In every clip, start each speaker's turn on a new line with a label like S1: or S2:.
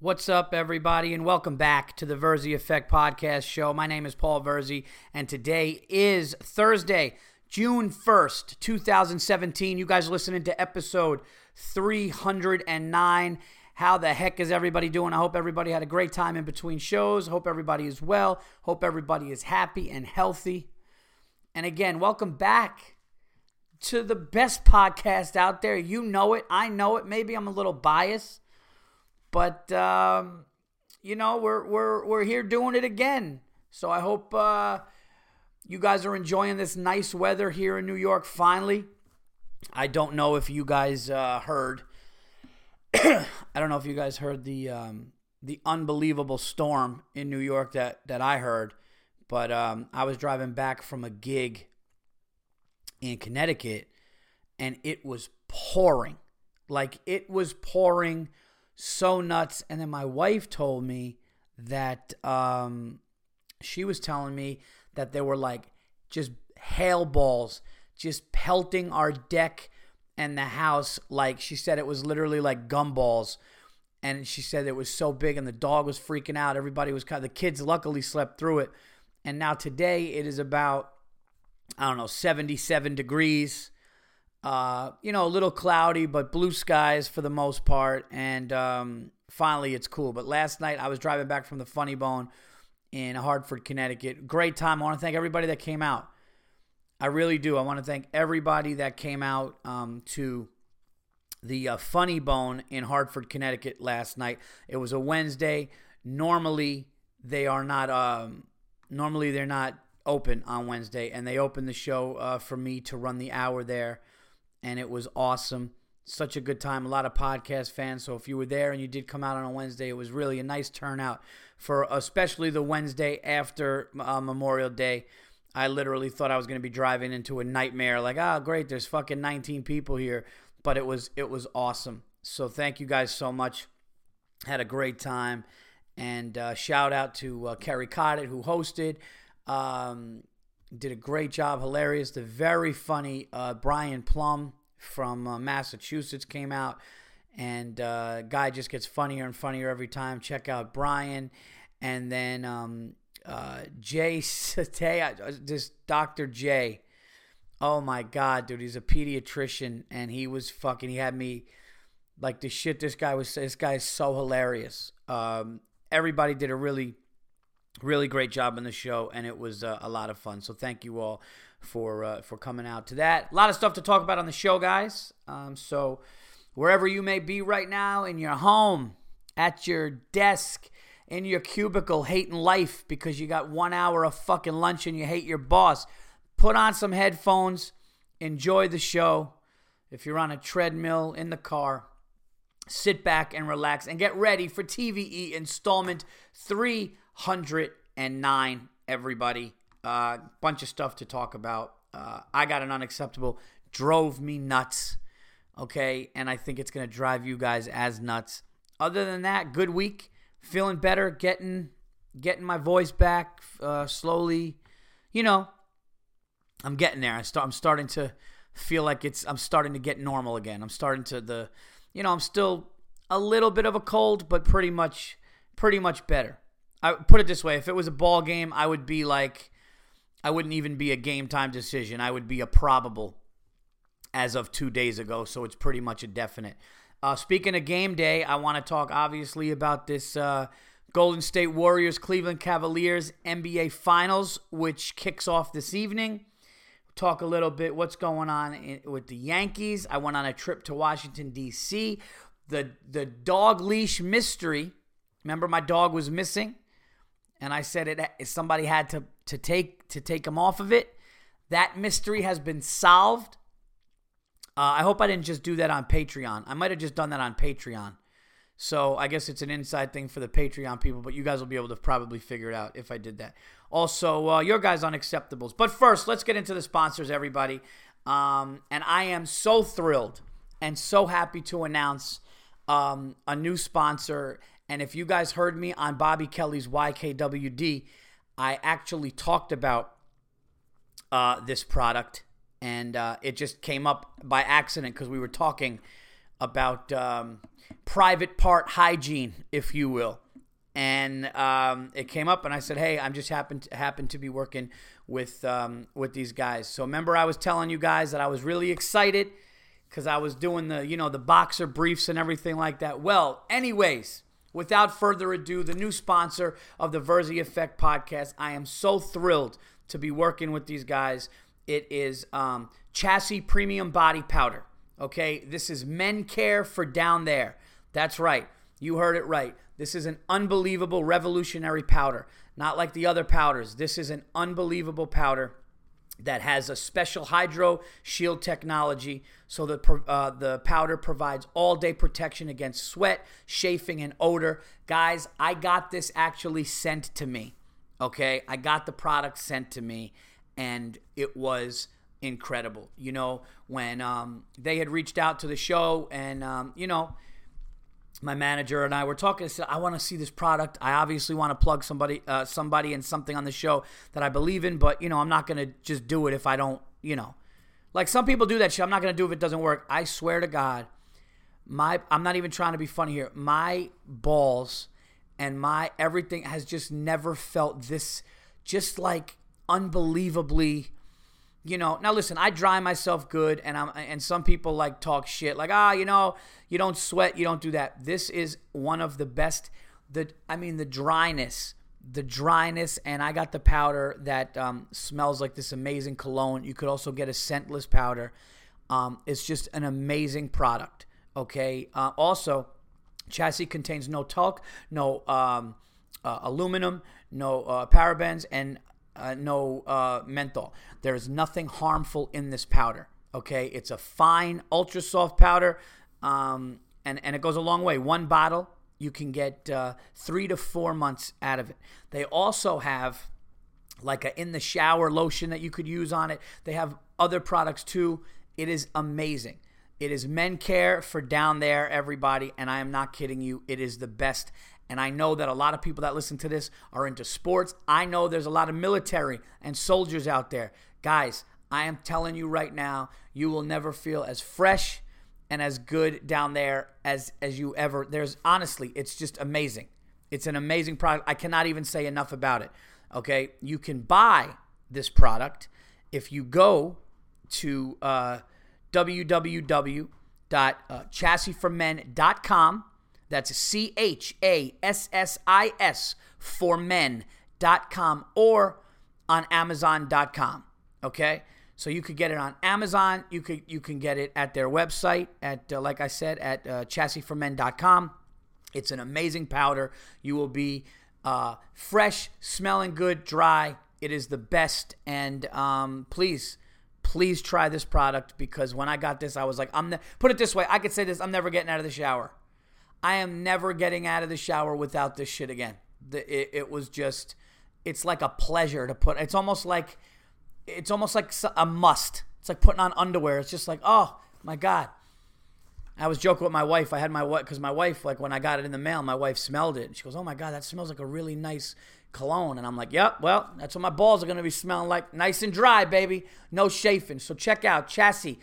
S1: What's up, everybody, and welcome back to the Verzi Effect Podcast Show. My name is Paul Verzi, and today is Thursday, June 1st, 2017. You guys listening to episode 309. How the heck is everybody doing? I hope everybody had a great time in between shows. Hope everybody is well. Hope everybody is happy and healthy. And again, welcome back to the best podcast out there. You know it. I know it. Maybe I'm a little biased but um, you know, we're we're we're here doing it again. So I hope uh, you guys are enjoying this nice weather here in New York. Finally, I don't know if you guys uh, heard. I don't know if you guys heard the um, the unbelievable storm in New York that that I heard, but um, I was driving back from a gig in Connecticut, and it was pouring, like it was pouring so nuts. And then my wife told me that um, she was telling me that there were like just hail balls just pelting our deck and the house. Like she said, it was literally like gumballs. And she said it was so big, and the dog was freaking out. Everybody was kind of, the kids luckily slept through it. And now today it is about, I don't know, 77 degrees. Uh, you know, a little cloudy, but blue skies for the most part. And um, finally, it's cool. But last night, I was driving back from the Funny Bone in Hartford, Connecticut. Great time. I want to thank everybody that came out. I really do. I want to thank everybody that came out um, to the uh, Funny Bone in Hartford, Connecticut last night. It was a Wednesday. Normally, they are not. Um, normally, they're not open on Wednesday, and they opened the show uh, for me to run the hour there and it was awesome. Such a good time. A lot of podcast fans. So if you were there and you did come out on a Wednesday, it was really a nice turnout for especially the Wednesday after uh, Memorial Day. I literally thought I was going to be driving into a nightmare. Like, oh, great, there's fucking 19 people here, but it was it was awesome. So thank you guys so much. Had a great time, and uh, shout out to uh, Kerry Cottet who hosted. Um, did a great job, hilarious. The very funny uh, Brian Plum from uh, Massachusetts came out, and uh, guy just gets funnier and funnier every time. Check out Brian, and then um, uh, Jay Sate, uh, this Doctor J. Oh my God, dude, he's a pediatrician, and he was fucking. He had me like the shit. This guy was. This guy is so hilarious. Um, everybody did a really really great job on the show, and it was uh, a lot of fun. So thank you all for uh, for coming out to that. A lot of stuff to talk about on the show, guys. Um, so wherever you may be right now, in your home, at your desk, in your cubicle, hating life because you got one hour of fucking lunch and you hate your boss, put on some headphones, enjoy the show. If you're on a treadmill in the car, sit back and relax and get ready for TVE installment 309. everybody. Uh, bunch of stuff to talk about. Uh, I got an unacceptable, drove me nuts. Okay, and I think it's to drive you guys as nuts. Other than that, good week. Feeling better, getting getting my voice back uh, slowly. You know, I'm getting there. I start. I'm starting to feel like it's. I'm starting to get normal again. I'm starting to the. You know, I'm still a little bit of a cold, but pretty much, pretty much better. I put it this way: if it was a ball game, I would be like, I wouldn't even be a game time decision. I would be a probable as of two days ago. So it's pretty much a definite. Uh, speaking of game day, I want to talk obviously about this uh, Golden State Warriors Cleveland Cavaliers NBA Finals, which kicks off this evening. Talk a little bit what's going on in, with the Yankees. I went on a trip to Washington D.C. The the dog leash mystery. Remember, my dog was missing and I said it somebody had to to take to take him off of it. That mystery has been solved. Uh, I hope I didn't just do that on Patreon. I might have just done that on Patreon. So I guess it's an inside thing for the Patreon people, but you guys will be able to probably figure it out if I did that. Also, uh, your guys' unacceptables. But first, let's get into the sponsors, everybody. Um, and I am so thrilled and so happy to announce um, a new sponsor and if you guys heard me on Bobby Kelly's YKWD, I actually talked about uh, this product, and uh, it just came up by accident because we were talking about um, private part hygiene, if you will. And um, it came up, and I said, "Hey, I'm just happen to, happen to be working with um, with these guys." So remember, I was telling you guys that I was really excited because I was doing the you know the boxer briefs and everything like that. Well, anyways, without further ado, the new sponsor of the Verzi Effect podcast. I am so thrilled to be working with these guys. It is um, Chassis Premium Body Powder. Okay, this is men care for down there. That's right. You heard it right. This is an unbelievable revolutionary powder. Not like the other powders. This is an unbelievable powder that has a special hydro shield technology so that uh, the powder provides all day protection against sweat, chafing, and odor. Guys, I got this actually sent to me. Okay, I got the product sent to me, and it was incredible. You know, when um, they had reached out to the show, and um, you know, my manager and I were talking. I said, "I want to see this product. I obviously want to plug somebody, uh, somebody, and something on the show that I believe in. But you know, I'm not gonna just do it if I don't. You know, like some people do that shit. I'm not gonna do it if it doesn't work. I swear to God, my I'm not even trying to be funny here. My balls and my everything has just never felt this, just like unbelievably you know now listen i dry myself good and i'm and some people like talk shit like ah you know you don't sweat you don't do that. This is one of the best the i mean the dryness the dryness and i got the powder that um, smells like this amazing cologne. You could also get a scentless powder. Um, it's just an amazing product okay? Uh, also chassis contains no talc no um, uh, aluminum no uh, parabens and uh, no uh, menthol. There is nothing harmful in this powder. Okay, it's a fine, ultra soft powder, um, and and it goes a long way. One bottle, you can get uh, three to four months out of it. They also have like a in the shower lotion that you could use on it. They have other products too. It is amazing. It is men care for down there, everybody, and I am not kidding you. It is the best. And I know that a lot of people that listen to this are into sports. I know there's a lot of military and soldiers out there. Guys, I am telling you right now, you will never feel as fresh and as good down there as as you ever. There's honestly, it's just amazing. It's an amazing product. I cannot even say enough about it. Okay, you can buy this product if you go to uh, www.chassisformen.com that's C H A S S I S for men.com or on amazon.com. Okay? So you could get it on Amazon. You could you can get it at their website at uh, like I said at uh, chassisformen.com. It's an amazing powder. You will be uh, fresh, smelling good, dry. It is the best. And um, please, please try this product because when I got this, I was like, I'm ne- put it this way. I could say this: I'm never getting out of the shower. I am never getting out of the shower without this shit again. The, it, it was just, it's like a pleasure to put. It's almost like, it's almost like a must. It's like putting on underwear. It's just like, oh my god. I was joking with my wife. I had my wife because my wife, like when I got it in the mail, my wife smelled it. She goes, "Oh my god, that smells like a really nice cologne." And I'm like, "Yep, well, that's what my balls are gonna be smelling like, nice and dry, baby, no chafing." So check out Chassis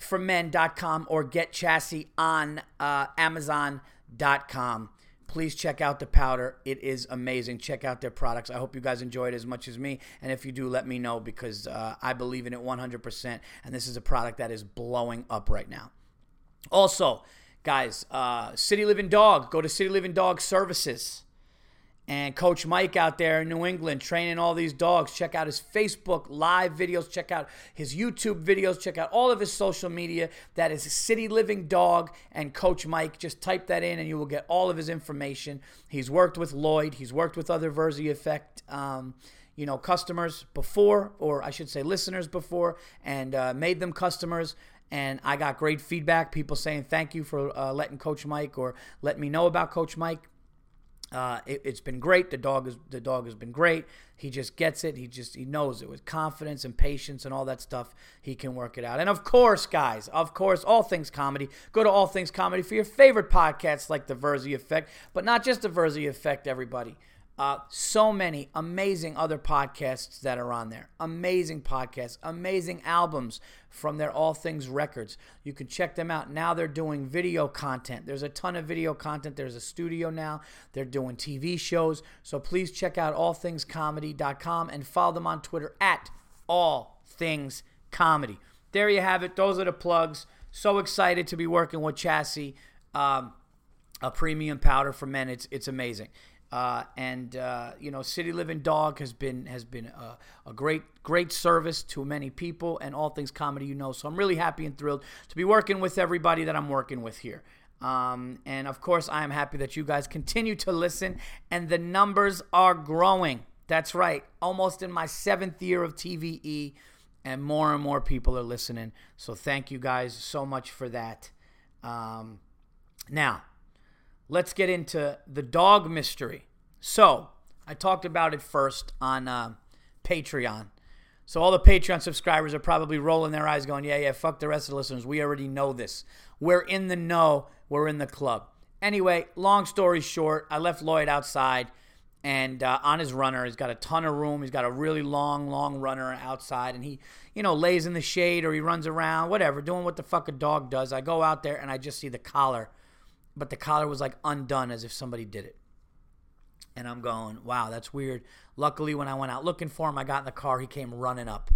S1: from men.com or get chassis on uh, amazon.com. Please check out the powder. It is amazing. Check out their products. I hope you guys enjoy it as much as me. And if you do, let me know because uh, I believe in it 100%. And this is a product that is blowing up right now. Also, guys, uh, City Living Dog. Go to City Living Dog Services and Coach Mike out there in New England training all these dogs. Check out his Facebook live videos. Check out his YouTube videos. Check out all of his social media. That is City Living Dog and Coach Mike. Just type that in and you will get all of his information. He's worked with Lloyd. He's worked with other Verzi Effect. Um, you know, customers before, or I should say listeners before, and uh, made them customers and I got great feedback. People saying thank you for uh, letting Coach Mike or letting me know about Coach Mike. Uh, it, has been great. The dog is the dog has been great. He just gets it. He just he knows it with confidence and patience and all that stuff. He can work it out. And of course, guys, of course, all things comedy. Go to all things comedy for your favorite podcasts like the Verzi Effect, but not just the Verzi Effect. Everybody, Uh, so many amazing other podcasts that are on there. Amazing podcasts, amazing albums from their All Things Records. You can check them out. Now they're doing video content. There's a ton of video content. There's a studio now. They're doing TV shows. So please check out allthingscomedy.com and follow them on Twitter at All Things Comedy. There you have it. Those are the plugs. So excited to be working with Chassis. Um, a premium powder for men. It's it's amazing. Uh, and uh, you know, City Living Dog has been has been a, a, great great service to many people and all things comedy. You know, so I'm really happy and thrilled to be working with everybody that I'm working with here. Um, and of course, I am happy that you guys continue to listen, and the numbers are growing. That's right, almost in my seventh year of TVE, and more and more people are listening. So thank you guys so much for that. Um, now let's get into the dog mystery. So, I talked about it first on uh, Patreon. So, all the Patreon subscribers are probably rolling their eyes, going, Yeah, yeah, fuck the rest of the listeners. We already know this. We're in the know. We're in the club. Anyway, long story short, I left Lloyd outside and uh, on his runner. He's got a ton of room. He's got a really long, long runner outside, and he, you know, lays in the shade or he runs around, whatever, doing what the fuck a dog does. I go out there and I just see the collar but the collar was like undone as if somebody did it. And I'm going, wow, that's weird. Luckily, when I went out looking for him, I got in the car. He came running up.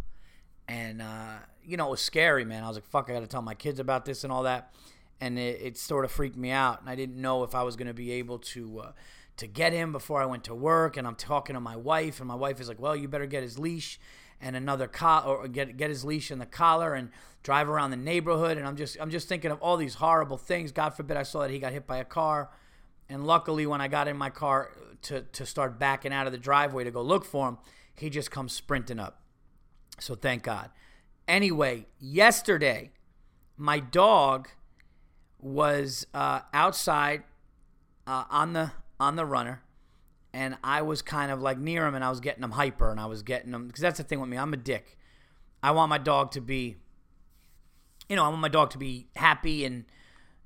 S1: And, uh, you know, it was scary, man. I was like, fuck, I got to tell my kids about this and all that. And it, it sort of freaked me out. And I didn't know if I was going to be able to. Uh, to get him before I went to work, and I'm talking to my wife, and my wife is like, "Well, you better get his leash and another collar, or get get his leash and the collar, and drive around the neighborhood." And I'm just I'm just thinking of all these horrible things. God forbid I saw that he got hit by a car, and luckily when I got in my car to to start backing out of the driveway to go look for him, he just comes sprinting up. So thank God. Anyway, yesterday, my dog was uh, outside uh, on the on the runner, and I was kind of like near him and I was getting him hyper and I was getting him because that's the thing with me. I'm a dick. I want my dog to be, you know, I want my dog to be happy and,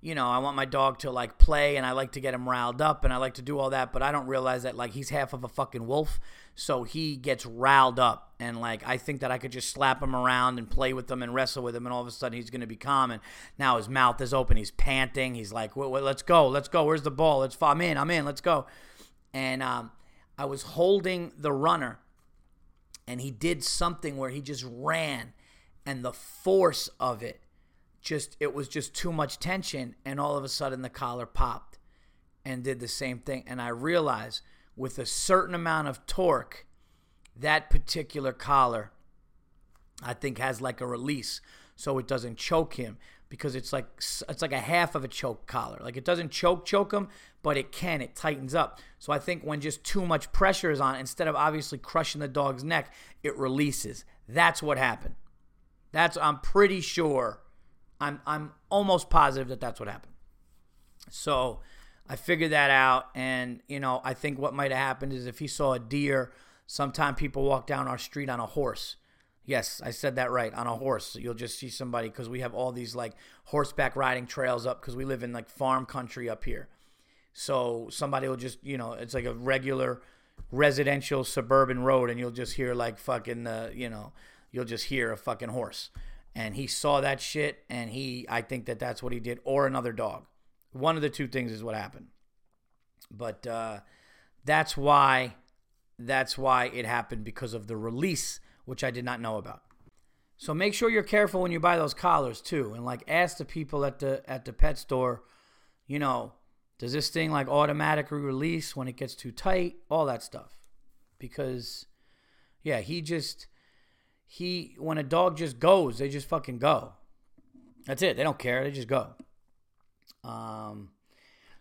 S1: you know, I want my dog to like play and I like to get him riled up and I like to do all that, but I don't realize that like he's half of a fucking wolf. So he gets riled up and like I think that I could just slap him around and play with him and wrestle with him and all of a sudden he's going to be calm and now his mouth is open. He's panting. He's like, "What? let's go. Let's go. Where's the ball? Let's, I'm in. I'm in. Let's go and um, I was holding the runner, and he did something where he just ran, and the force of it just it was just too much tension, and all of a sudden the collar popped, and did the same thing, and I realized with a certain amount of torque, that particular collar, I think has like a release, so it doesn't choke him because it's like it's like a half of a choke collar. Like it doesn't choke choke them, but it can. It tightens up. So I think when just too much pressure is on, instead of obviously crushing the dog's neck, it releases. That's what happened. That's I'm pretty sure. I'm I'm almost positive that that's what happened. So I figured that out, and you know I think what might have happened is if he saw a deer. Sometimes people walk down our street on a horse Yes, I said that right. On a horse, you'll just see somebody because we have all these like horseback riding trails up because we live in like farm country up here. So somebody will just, you know, it's like a regular residential suburban road, and you'll just hear like fucking, uh, you know, you'll just hear a fucking horse. And he saw that shit, and he, I think that that's what he did, or another dog. One of the two things is what happened. But uh, that's why, that's why it happened because of the release which I did not know about. So make sure you're careful when you buy those collars too, and like ask the people at the at the pet store, you know, does this thing like automatically release when it gets too tight? All that stuff, because yeah, he just he when a dog just goes, they just fucking go. That's it. They don't care. They just go. Um,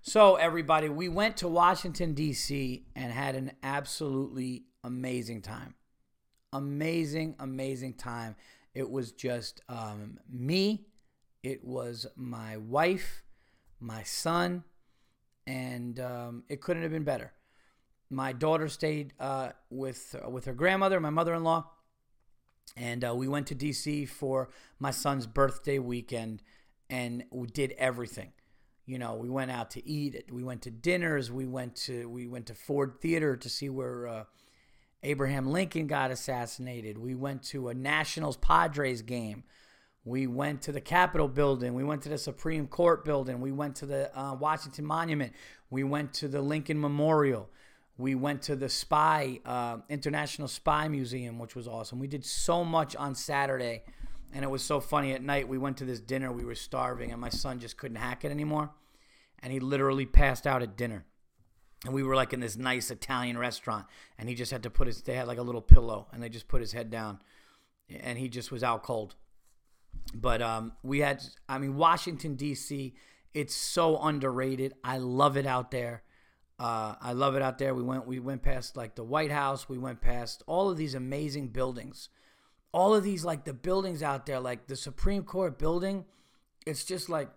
S1: so everybody, we went to Washington D.C. and had an absolutely amazing time amazing, amazing time. It was just um, me, it was my wife, my son, and um, it couldn't have been better. My daughter stayed uh, with uh, with her grandmother, my mother in law, and uh, we went to DC for my son's birthday weekend, and we did everything. You know, we went out to eat. We went to dinners. We went to we went to Ford Theater to see where uh, Abraham Lincoln got assassinated. We went to a Nationals Padres game. We went to the Capitol building. We went to the Supreme Court building. We went to the uh, Washington Monument. We went to the Lincoln Memorial. We went to the Spy uh, International Spy Museum, which was awesome. We did so much on Saturday, and it was so funny. At night, we went to this dinner. We were starving, and my son just couldn't hack it anymore, and he literally passed out at dinner. And we were like in this nice Italian restaurant, and he just had to put his. They had like a little pillow, and they just put his head down, and he just was out cold. But um, we had, I mean, Washington, D.C., it's so underrated. I love it out there. Uh, I love it out there. We went we went past like the White House. We went past all of these amazing buildings. All of these like the buildings out there, like the Supreme Court building. It's just like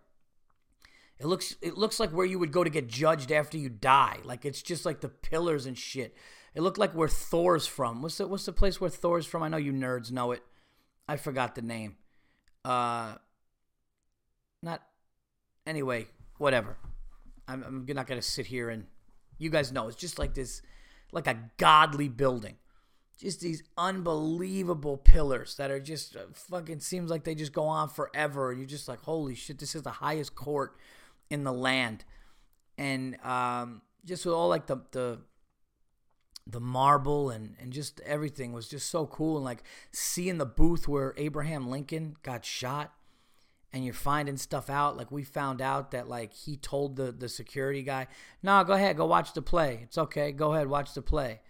S1: it looks it looks like where you would go to get judged after you die. Like it's just like the pillars and shit. It looked like where Thor's from. What's the what's the place where Thor's from? I know you nerds know it. I forgot the name uh, not anyway, whatever. I'm, I'm not gonna sit here and you guys know it's just like this, like a godly building, just these unbelievable pillars that are just uh, fucking seems like they just go on forever, and you're just like, holy shit, this is the highest court in the land, and um, just with all like the the the marble and, and just everything was just so cool. And like seeing the booth where Abraham Lincoln got shot and you're finding stuff out. Like we found out that like he told the, the security guy, no, go ahead, go watch the play. It's okay. Go ahead, watch the play.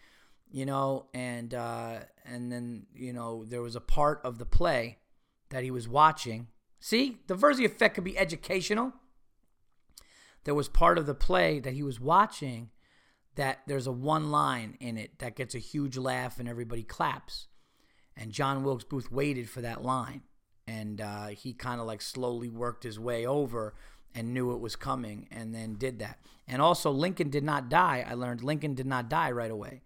S1: You know, and uh, and then, you know, there was a part of the play that he was watching. See, the Verzi effect could be educational. There was part of the play that he was watching that there's a one line in it that gets a huge laugh and everybody claps. And John Wilkes Booth waited for that line. And uh, he kind of like slowly worked his way over and knew it was coming and then did that. And also, Lincoln did not die. I learned Lincoln did not die right away.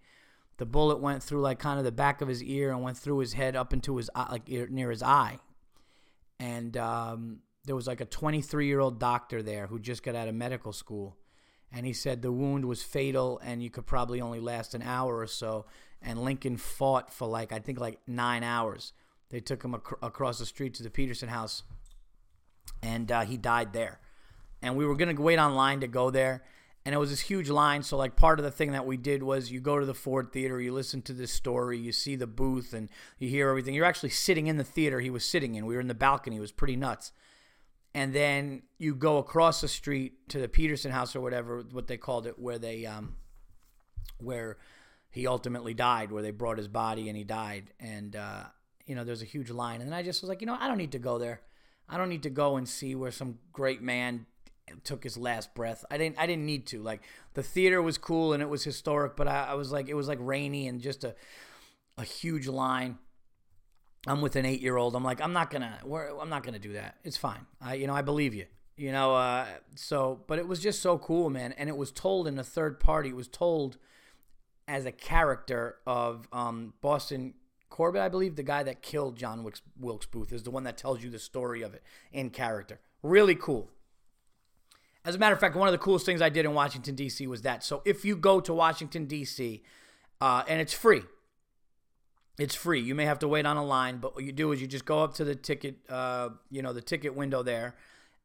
S1: The bullet went through like kind of the back of his ear and went through his head up into his eye, like near his eye. And um, there was like a 23 year old doctor there who just got out of medical school and he said the wound was fatal and you could probably only last an hour or so. And Lincoln fought for like I think like nine hours. They took him ac- across the street to the Petersen House, and uh, he died there. And we were gonna wait online to go there, and it was this huge line. So like part of the thing that we did was you go to the Ford Theater, you listen to this story, you see the booth, and you hear everything. You're actually sitting in the theater he was sitting in. We were in the balcony. It was pretty nuts and then you go across the street to the Petersen House or whatever what they called it, where they um, where he ultimately died, where they brought his body and he died, and uh, you know there's a huge line, and then I just was like, you know, I don't need to go there, I don't need to go and see where some great man took his last breath. I didn't I didn't need to. Like the theater was cool and it was historic, but I, I was like it was like rainy and just a a huge line. I'm with an eight year old. I'm like, I'm not gonna, I'm not gonna do that. It's fine. I, you know, I believe you. You know, uh, so, but it was just so cool, man. And it was told in a third party. It was told as a character of um, Boston Corbett, I believe, the guy that killed John Wilkes, Wilkes Booth, is the one that tells you the story of it in character. Really cool. As a matter of fact, one of the coolest things I did in Washington D.C. was that. So if you go to Washington D.C. Uh, and it's free, it's free. You may have to wait on a line, but what you do is you just go up to the ticket, uh, you know, the ticket window there,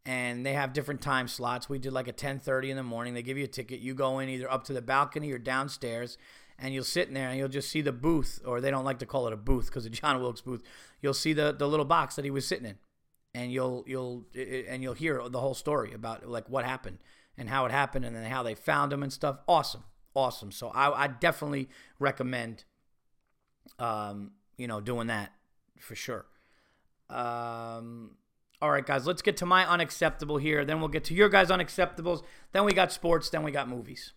S1: and they have different time slots. We did like a 10:30 in the morning. They give you a ticket. You go in either up to the balcony or downstairs, and you'll sit in there and you'll just see the booth, or they don't like to call it a booth because of John Wilkes Booth. You'll see the the little box that he was sitting in, and you'll you'll and you'll hear the whole story about like what happened and how it happened, and then how they found him and stuff. Awesome, awesome. So I, I definitely recommend um, you know, doing that for sure. Um, all right, guys, let's get to my unacceptable here. Then we'll get to your guys' unacceptables. Then we got sports. Then we got movies.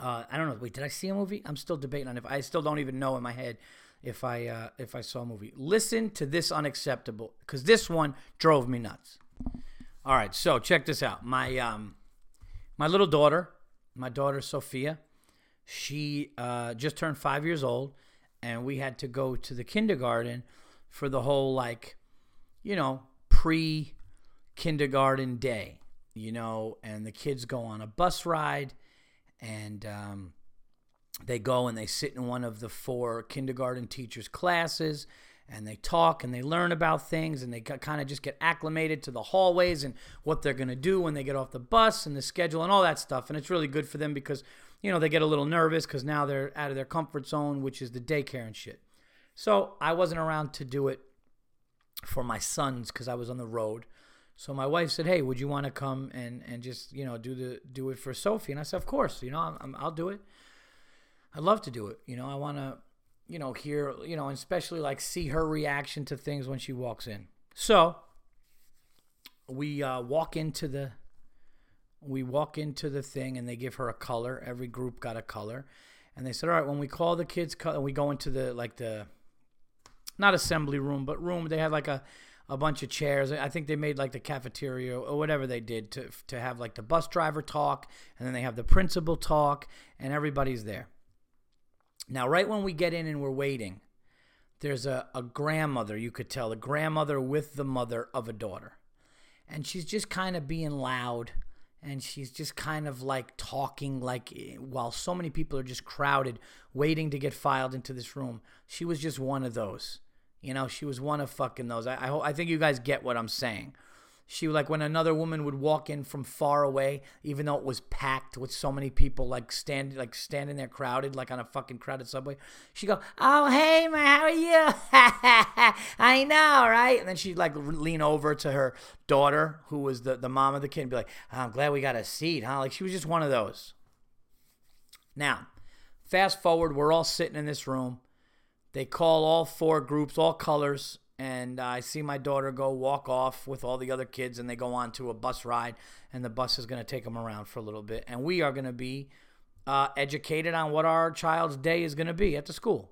S1: Uh, I don't know. Wait, did I see a movie? I'm still debating on if I still don't even know in my head if I uh, if I saw a movie. Listen to this unacceptable because this one drove me nuts. All right, so check this out. My um, my little daughter, my daughter Sophia, she uh, just turned five years old and we had to go to the kindergarten for the whole like you know pre kindergarten day you know, and the kids go on a bus ride and um, they go and they sit in one of the four kindergarten teachers' classes and they talk and they learn about things and they kind of just get acclimated to the hallways and what they're going to do when they get off the bus and the schedule and all that stuff. And it's really good for them because, you know, they get a little nervous because now they're out of their comfort zone, which is the daycare and shit. So I wasn't around to do it for my sons because I was on the road. So my wife said, "Hey, would you want to come and and just you know do the do it for Sophie?" And I said, "Of course, you know, I'm, i will do it. I'd love to do it. You know, I want to, you know, hear, you know, and especially like see her reaction to things when she walks in." So we uh, walk into the we walk into the thing and they give her a color. Every group got a color, and they said, "All right, when we call the kids, color, we go into the like the not assembly room, but room. They had like a a bunch of chairs. I think they made like the cafeteria or whatever they did to to have like the bus driver talk, and then they have the principal talk, and everybody's there. Now, right when we get in and we're waiting, there's a, a grandmother, you could tell, a grandmother with the mother of a daughter. And she's just kind of being loud and she's just kind of like talking like eh, while so many people are just crowded waiting to get filed into this room she was just one of those you know, she was one of fucking those. I I, I think you guys get what I'm saying. She like when another woman would walk in from far away, even though it was packed with so many people, like standing like standing there crowded, like on a fucking crowded subway. She go, "Oh hey man, how are you? I know, right?" And then she'd like lean over to her daughter, who was the the mom of the kid, and be like, oh, "I'm glad we got a seat, huh?" Like she was just one of those. Now, fast forward, we're all sitting in this room. They call all four groups, all colors, and I see my daughter go walk off with all the other kids, and they go on to a bus ride, and the bus is going to take them around for a little bit, and we are going to be uh, educated on what our child's day is going to be at the school,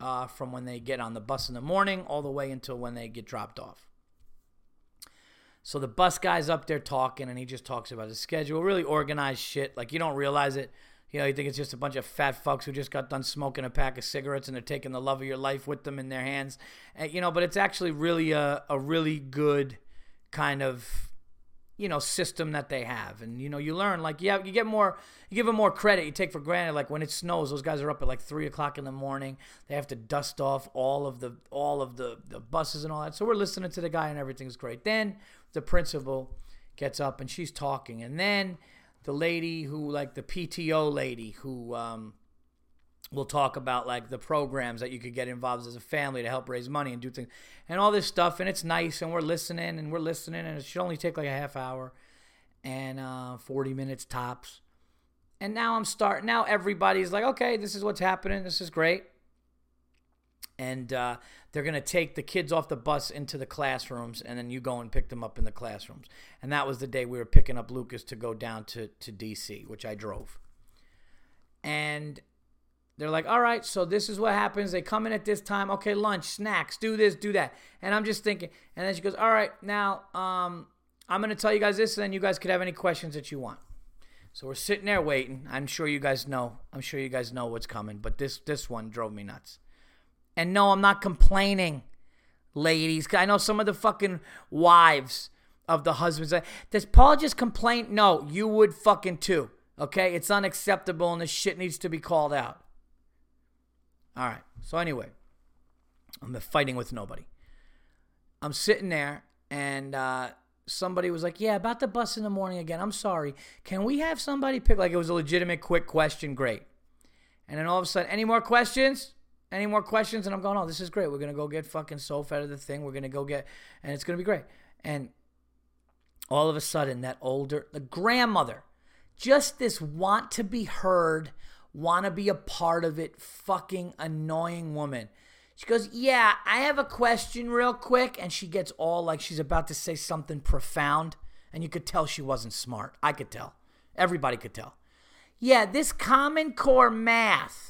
S1: uh, from when they get on the bus in the morning all the way until when they get dropped off. So the bus guy's up there talking, and he just talks about his schedule, really organized shit. Like you don't realize it you know, you think it's just a bunch of fat fucks who just got done smoking a pack of cigarettes and they're taking the love of your life with them in their hands. And, you know, but it's actually really a, a really good kind of, you know, system that they have. And, you know, you learn, like, yeah, you get more, you give them more credit. You take for granted, like, when it snows, those guys are up at like three o'clock in the morning. They have to dust off all of the, all of the, the buses and all that. So we're listening to the guy and everything's great. Then the principal gets up and she's talking. And then, the lady who like the PTO lady who um, will talk about like the programs that you could get involved as a family to help raise money and do things and all this stuff and it's nice and we're listening and we're listening and it should only take like a half hour and uh, 40 minutes tops. And now i'm starting now everybody's like okay this is what's happening. This is great. And uh, they're going to take the kids off the bus into the classrooms and then you go and pick them up in the classrooms. And that was the day we were picking up lucas to go down to, to dc which i drove. And they're like all right so this is what happens. They come in at this time. Okay lunch snacks do this do that. And i'm just thinking and then she goes all right now um, i'm going to tell you guys this and then you guys could have any questions that you want. So we're sitting there waiting. I'm sure you guys know i'm sure you guys know what's coming but this this one drove me nuts and no, I'm not complaining, ladies. I know some of the fucking wives of the husbands. Does Paul just complain? No, you would fucking too. Okay? It's unacceptable and this shit needs to be called out. All right. So, anyway, I'm fighting with nobody. I'm sitting there and uh, somebody was like, Yeah, about the bus in the morning again. I'm sorry. Can we have somebody pick? Like, it was a legitimate, quick question. Great. And then all of a sudden, any more questions? Any more questions? And I'm going, oh, this is great. We're gonna go get fucking Soph out of the thing. We're gonna go get, and it's gonna be great. And all of a sudden, that older, the grandmother, just this want to be heard, want to be a part of it, fucking annoying woman. She goes, Yeah, I have a question real quick. And she gets all like she's about to say something profound. And you could tell she wasn't smart. I could tell. Everybody could tell. Yeah, this Common Core math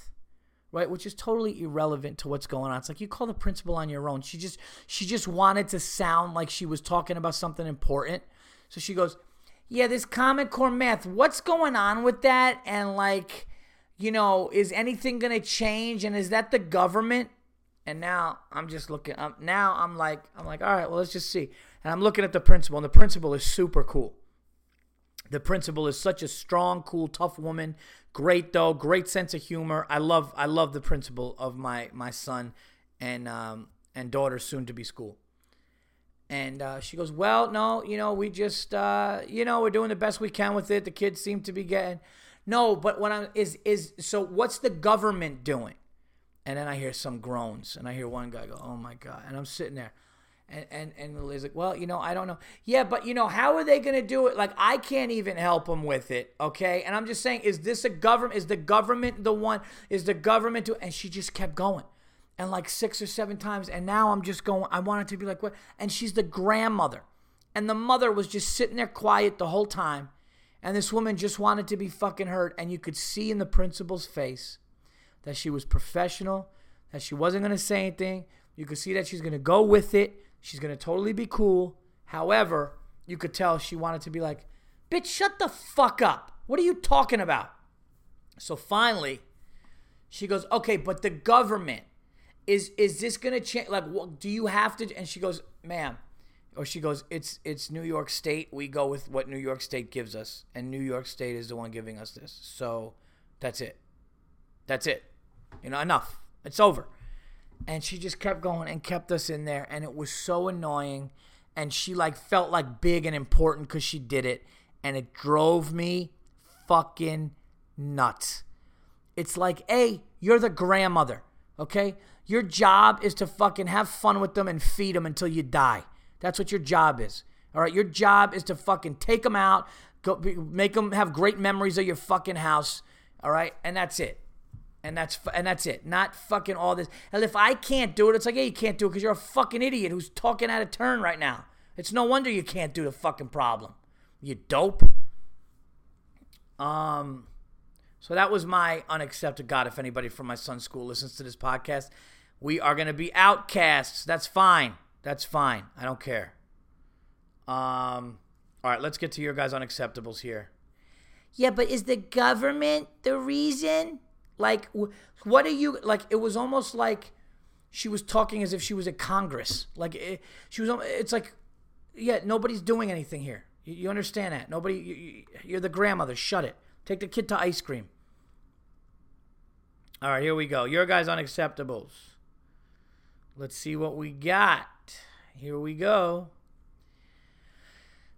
S1: right which is totally irrelevant to what's going on. It's like you call the principal on your own. She just she just wanted to sound like she was talking about something important. So she goes yeah this common core math what's going on with that? And like you know is anything going to change? And is that the government? And now i'm just looking um, now i'm like i'm like all right well let's just see. And i'm looking at the principal and the principal is super cool. The principal is such a strong, cool, tough woman. Great though, great sense of humor. I love I love the principal of my my son and um, and daughter soon to be school. And uh, she goes, Well, no, you know, we just, uh, you know, we're doing the best we can with it. The kids seem to be getting. No, but what I'm is, is, so what's the government doing? And then I hear some groans and I hear one guy go, Oh my God. And I'm sitting there. And, and, and Liz like, well, you know, I don't know. Yeah, but you know, how are they going to do it? Like, I can't even help them with it. Okay. And I'm just saying, is this a government? Is the government the one? Is the government to? And she just kept going and like six or seven times. And now I'm just going, I wanted to be like, what? And she's the grandmother. And the mother was just sitting there quiet the whole time. And this woman just wanted to be fucking hurt. And you could see in the principal's face that she was professional, that she wasn't going to say anything. You could see that she's going to go with it. She's going to totally be cool. However, you could tell she wanted to be like, bitch, shut the fuck up. What are you talking about? So finally, she goes, okay, but the government, is is this gonna change? Like, what, do you have to? And she goes, ma'am, or she goes, it's it's New York State. We go with what New York State gives us, and New York State is the one giving us this. So that's it. That's it. You know, enough. It's over. And she just kept going and kept us in there, and it was so annoying. And she like felt like big and important because she did it, and it drove me fucking nuts. It's like, hey, you're the grandmother, okay? Your job is to fucking have fun with them and feed them until you die. That's what your job is. All right, your job is to fucking take them out, go make them have great memories of your fucking house. All right, and that's it. And that's and that's it. Not fucking all this. And if I can't do it, it's like, hey, you can't do it because you're a fucking idiot who's talking out of turn right now. It's no wonder you can't do the fucking problem. You dope. Um, so that was my unaccepted God. If anybody from my son's school listens to this podcast, we are to be outcasts. That's fine. That's fine. I don't care. Um, all right, let's get to your guys' unacceptables here. Yeah, but is the government the reason? Like, what are you like? It was almost like she was talking as if she was at Congress. Like, it, she was. It's like, yeah, nobody's doing anything here. You, you understand that? Nobody. You, you're the grandmother. Shut it. Take the kid to ice cream. All right, here we go. Your guys' unacceptables. Let's see what we got. Here we go.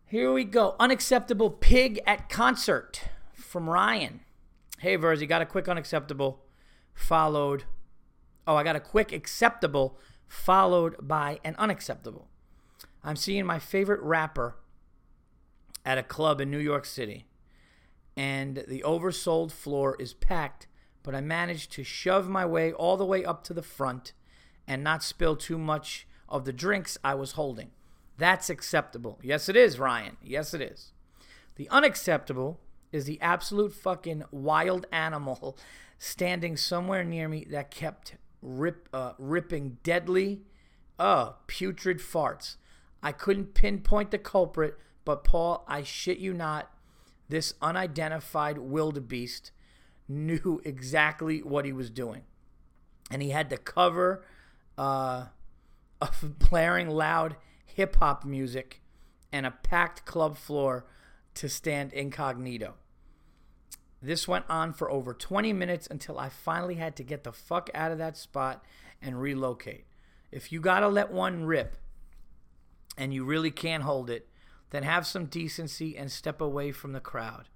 S1: Here we go. Unacceptable pig at concert from Ryan. Hey, Verzi, got a quick unacceptable followed. Oh, I got a quick acceptable followed by an unacceptable. I'm seeing my favorite rapper at a club in New York City, and the oversold floor is packed, but I managed to shove my way all the way up to the front and not spill too much of the drinks I was holding. That's acceptable. Yes, it is, Ryan. Yes, it is. The unacceptable is the absolute fucking wild animal standing somewhere near me that kept rip, uh, ripping deadly, uh, putrid farts. I couldn't pinpoint the culprit, but Paul, I shit you not, this unidentified wildebeest knew exactly what he was doing. And he had to cover uh, of blaring loud hip hop music and a packed club floor to stand incognito. This went on for over 20 minutes until I finally had to get the fuck out of that spot and relocate. If you gotta let one rip and you really can't hold it, then have some decency and step away from the crowd.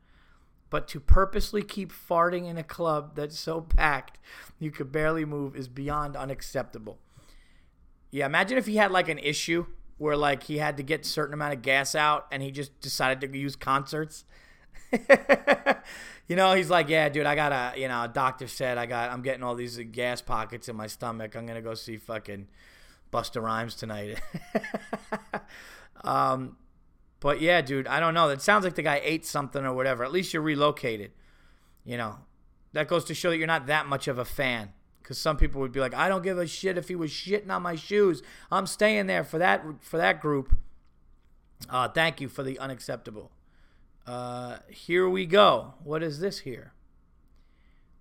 S1: But to purposely keep farting in a club that's so packed you could barely move is beyond unacceptable. Yeah, imagine if he had like an issue where like he had to get a certain amount of gas out and he just decided to use concerts. you know, he's like, yeah, dude, I got a, you know, a doctor said I got, I'm getting all these gas pockets in my stomach. I'm gonna go see fucking Busta Rhymes tonight. um, but yeah, dude, I don't know. That sounds like the guy ate something or whatever. At least you're relocated. You know, that goes to show that you're not that much of a fan. Because some people would be like, I don't give a shit if he was shitting on my shoes. I'm staying there for that for that group. Uh, thank you for the unacceptable. Uh, here we go. What is this here?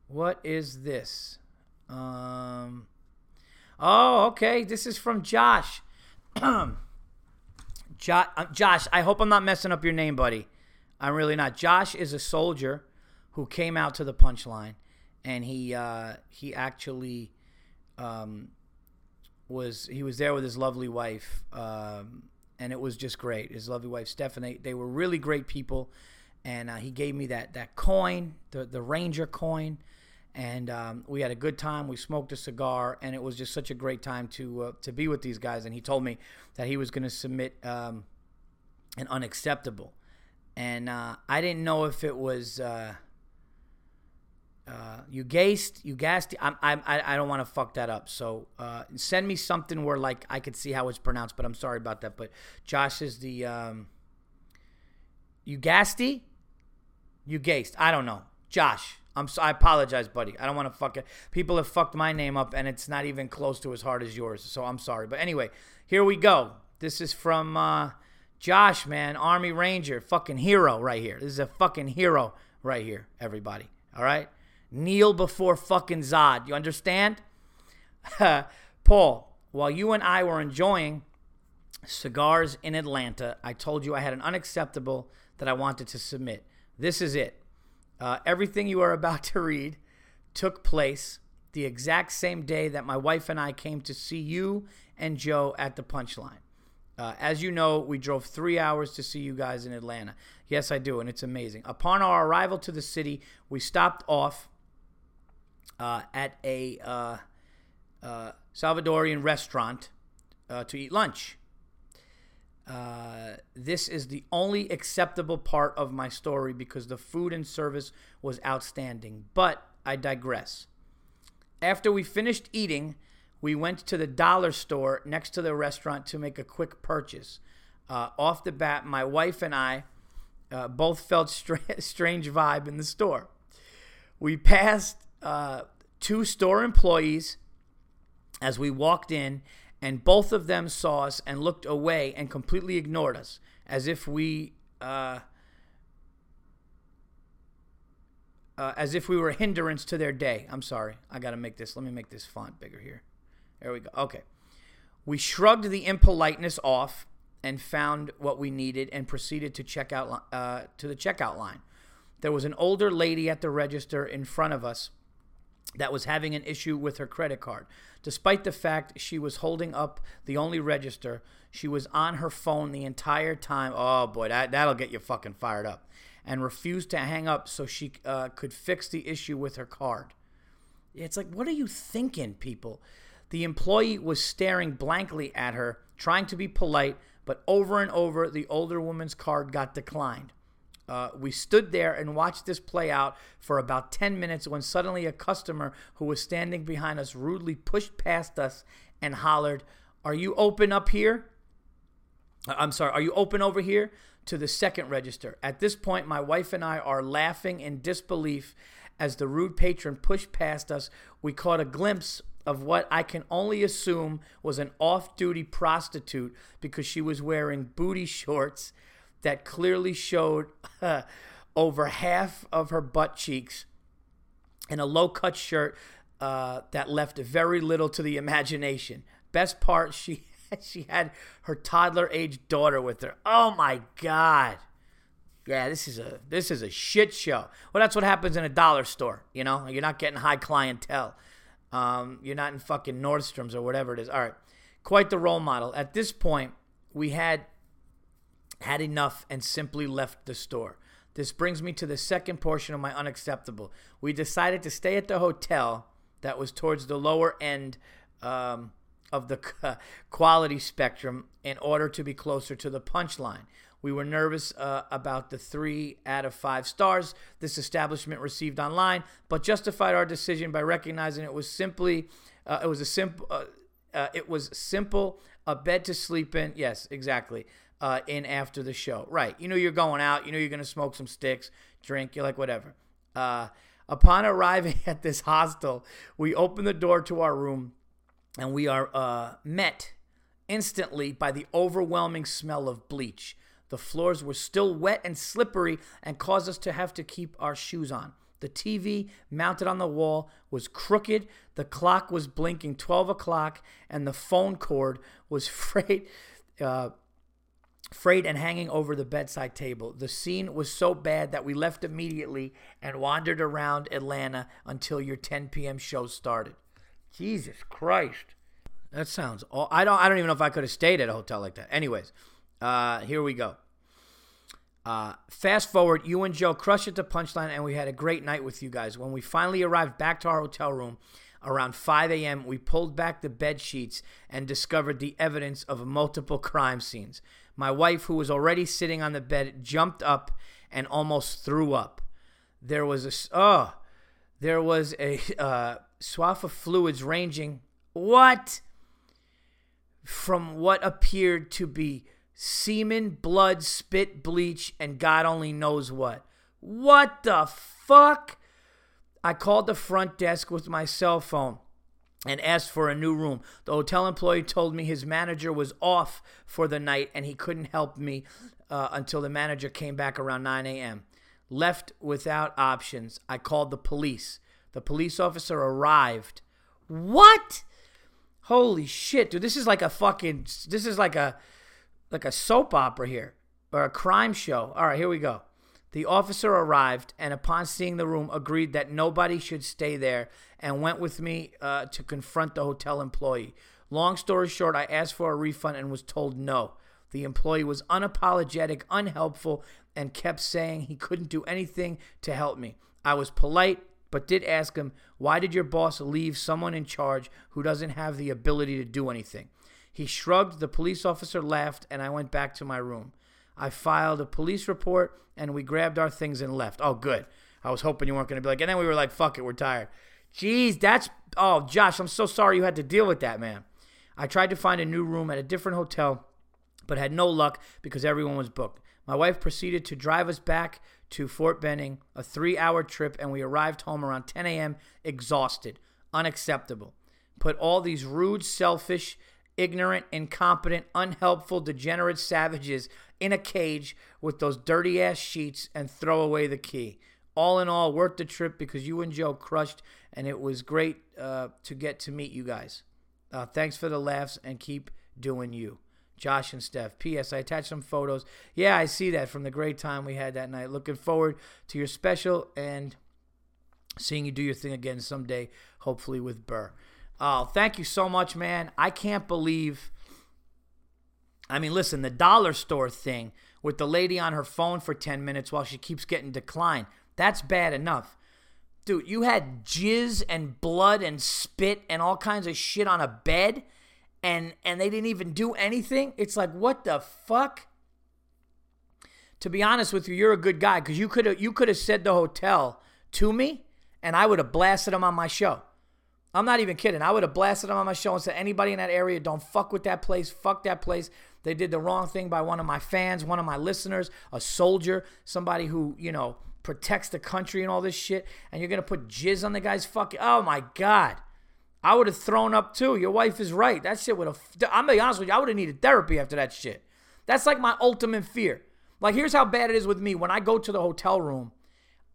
S1: What is this? Um, oh, okay. This is from Josh. Josh, uh, Josh, I hope I'm not messing up your name, buddy. I'm really not. Josh is a soldier who came out to the punchline, and he uh, he actually um, was he was there with his lovely wife, um, and it was just great. His lovely wife Stephanie. They were really great people, and uh, he gave me that that coin, the the Ranger coin, and um, we had a good time. We smoked a cigar, and it was just such a great time to uh, to be with these guys. And he told me that he was going to submit um, an unacceptable, and uh, I didn't know if it was. Uh, you gassed, you gassed. I, I, I don't want to fuck that up. So uh, send me something where like I could see how it's pronounced. But I'm sorry about that. But Josh is the um, you gasty, you gassed. I don't know, Josh. I'm so, I apologize, buddy. I don't want to fuck it. People have fucked my name up, and it's not even close to as hard as yours. So I'm sorry. But anyway, here we go. This is from uh, Josh, man, Army Ranger, fucking hero right here. This is a fucking hero right here, everybody. All right kneel before fucking Zod. You understand? Paul, while you and I were enjoying cigars in Atlanta, I told you I had an unacceptable that I wanted to submit. This is it. Uh, everything you are about to read took place the exact same day that my wife and I came to see you and Joe at the punchline. Uh, as you know, we drove three hours to see you guys in Atlanta. Yes, I do, and it's amazing. Upon our arrival to the city, we stopped off uh, at a uh, uh, Salvadorian restaurant uh, to eat lunch. Uh, this is the only acceptable part of my story because the food and service was outstanding. But I digress. After we finished eating, we went to the dollar store next to the restaurant to make a quick purchase. Uh, off the bat, my wife and I both felt stra- strange vibe in the store. We passed uh, two store employees as we walked in, and both of them saw us and looked away and completely ignored us as if we. Uh, uh, as if we were a hindrance to their day. I'm sorry. I got to make this. Let me make this font bigger here. There we go. Okay. We shrugged the impoliteness off and found what we needed and proceeded to check out uh, to the checkout line. There was an older lady at the register in front of us that was having an issue with her credit card. Despite the fact she was holding up the only register, she was on her phone the entire time. Oh boy, that, that'll get you fucking fired up. And refused to hang up so she uh, could fix the issue with her card. It's like, what are you thinking, people? The employee was staring blankly at her, trying to be polite, but over and over, the older woman's card got declined. Uh, we stood there and watched this play out for about 10 minutes when suddenly a customer who was standing behind us rudely pushed past us and hollered, Are you open up here? Uh, I'm sorry, are you open over here? To the second register. At this point, my wife and I are laughing in disbelief as the rude patron pushed past us. We caught a glimpse of what I can only assume was an off duty prostitute because she was wearing booty shorts that clearly showed uh, over half of her butt cheeks and a low cut shirt uh, that left very little to the imagination. Best part, she she had her toddler aged daughter with her. Oh my god. Yeah, this is a this is a shit show. Well, that's what happens in a dollar store. You know, you're not getting high clientele. Um, you're not in fucking Nordstrom's or whatever it is. All right, quite the role model. At this point, we had had enough and simply left the store. This brings me to the second portion of my unacceptable. We decided to stay at the hotel that was towards the lower end um, of the quality spectrum in order to be closer to the punchline. We were nervous uh, about the three out of five stars this establishment received online, but justified our decision by recognizing it was simply uh, it was a simple uh, uh it was simple a bed to sleep in. Yes, exactly uh, in after the show. Right. You know you're going out. You know you're going to smoke some sticks, drink. You're like, whatever. Uh, upon arriving at this hostel, we open the door to our room and we are uh, met instantly by the overwhelming smell of bleach. The floors were still wet and slippery and caused us to have to keep our shoes on. The TV mounted on the wall was crooked. The clock was blinking 12 o'clock, and the phone cord was frayed, uh, frayed and hanging over the bedside table. The scene was so bad that we left immediately and wandered around Atlanta until your 10 p.m. show started. Jesus Christ. That sounds all I don't I don't even know if I could have stayed at a hotel like that. Anyways, uh here we go. Uh, fast forward, you and Joe crushed it to punchline, and we had a great night with you guys. When we finally arrived back to our hotel room around 5 a.m., we pulled back the bed sheets and discovered the evidence of multiple crime scenes. My wife, who was already sitting on the bed, jumped up and almost threw up. There was a oh, there was a uh, swath of fluids ranging what from what appeared to be semen, blood, spit, bleach, and God only knows what. What the fuck? I called the front desk with my cell phone and asked for a new room. The hotel employee told me his manager was off for the night and he couldn't help me uh, until the manager came back around 9 a.m. Left without options, I called the police. The police officer arrived. What? Holy shit, dude! This is like a fucking. This is like a, like a soap opera here or a crime show. All right, here we go. The officer arrived and, upon seeing the room, agreed that nobody should stay there and went with me uh, to confront the hotel employee. Long story short, I asked for a refund and was told no. The employee was unapologetic, unhelpful, and kept saying he couldn't do anything to help me. I was polite, but did ask him, Why did your boss leave someone in charge who doesn't have the ability to do anything? He shrugged, the police officer laughed, and I went back to my room. I filed a police report and we grabbed our things and left. Oh, good. I was hoping you weren't going to be like, and then we were like, fuck it, we're tired. Jeez, that's, oh, Josh, I'm so sorry you had to deal with that, man. I tried to find a new room at a different hotel, but had no luck because everyone was booked. My wife proceeded to drive us back to Fort Benning, a three hour trip, and we arrived home around 10 a.m., exhausted. Unacceptable. Put all these rude, selfish, ignorant, incompetent, unhelpful, degenerate savages in a cage with those dirty ass sheets and throw away the key. All in all, worth the trip because you and Joe crushed, and it was great uh, to get to meet you guys. Uh, thanks for the laughs and keep doing you. Josh and Steph. P.S. I attached some photos. Yeah, I see that from the great time we had that night. Looking forward to your special and seeing you do your thing again someday, hopefully with Burr. Oh, thank you so much, man. I can't believe. I mean, listen, the dollar store thing with the lady on her phone for 10 minutes while she keeps getting declined, that's bad enough. Dude, you had jizz and blood and spit and all kinds of shit on a bed and and they didn't even do anything. It's like, what the fuck? To be honest with you, you're a good guy because you could have you could have said the hotel to me and I would have blasted them on my show. I'm not even kidding. I would have blasted them on my show and said, anybody in that area, don't fuck with that place. Fuck that place. They did the wrong thing by one of my fans, one of my listeners, a soldier, somebody who, you know, protects the country and all this shit. And you're going to put jizz on the guy's fucking. Oh my God. I would have thrown up too. Your wife is right. That shit would have. I'm going to be honest with you. I would have needed therapy after that shit. That's like my ultimate fear. Like, here's how bad it is with me. When I go to the hotel room,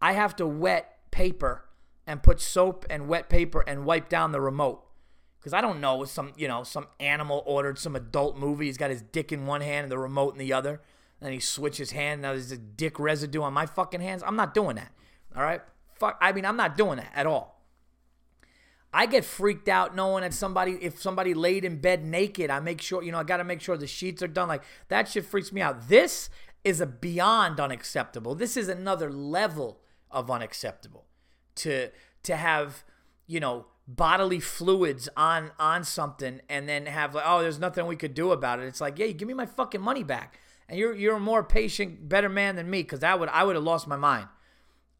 S1: I have to wet paper and put soap and wet paper and wipe down the remote. Because I don't know, some you know some animal ordered some adult movie. He's got his dick in one hand and the remote in the other. And he switches hand. Now there's a dick residue on my fucking hands. I'm not doing that. All right. Fuck. I mean, I'm not doing that at all. I get freaked out knowing that somebody, if somebody laid in bed naked, I make sure, you know, I got to make sure the sheets are done. Like that shit freaks me out. This is a beyond unacceptable. This is another level of unacceptable to to have you know bodily fluids on on something and then have like oh there's nothing we could do about it. It's like yeah you give me my fucking money back. And you're you're a more patient better man than me because that would i would have lost my mind.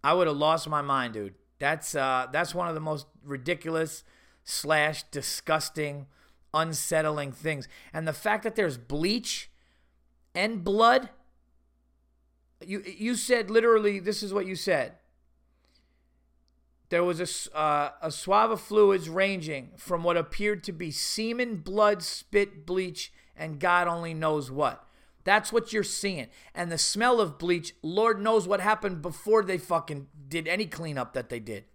S1: I would have lost my mind dude. That's uh that's one of the most ridiculous slash disgusting unsettling things. And the fact that there's bleach and blood you you said literally this is what you said there was a, uh, a swab of fluids ranging from what appeared to be semen, blood, spit, bleach, and God only knows what. That's what you're seeing. And the smell of bleach, Lord knows what happened before they fucking did any cleanup that they did.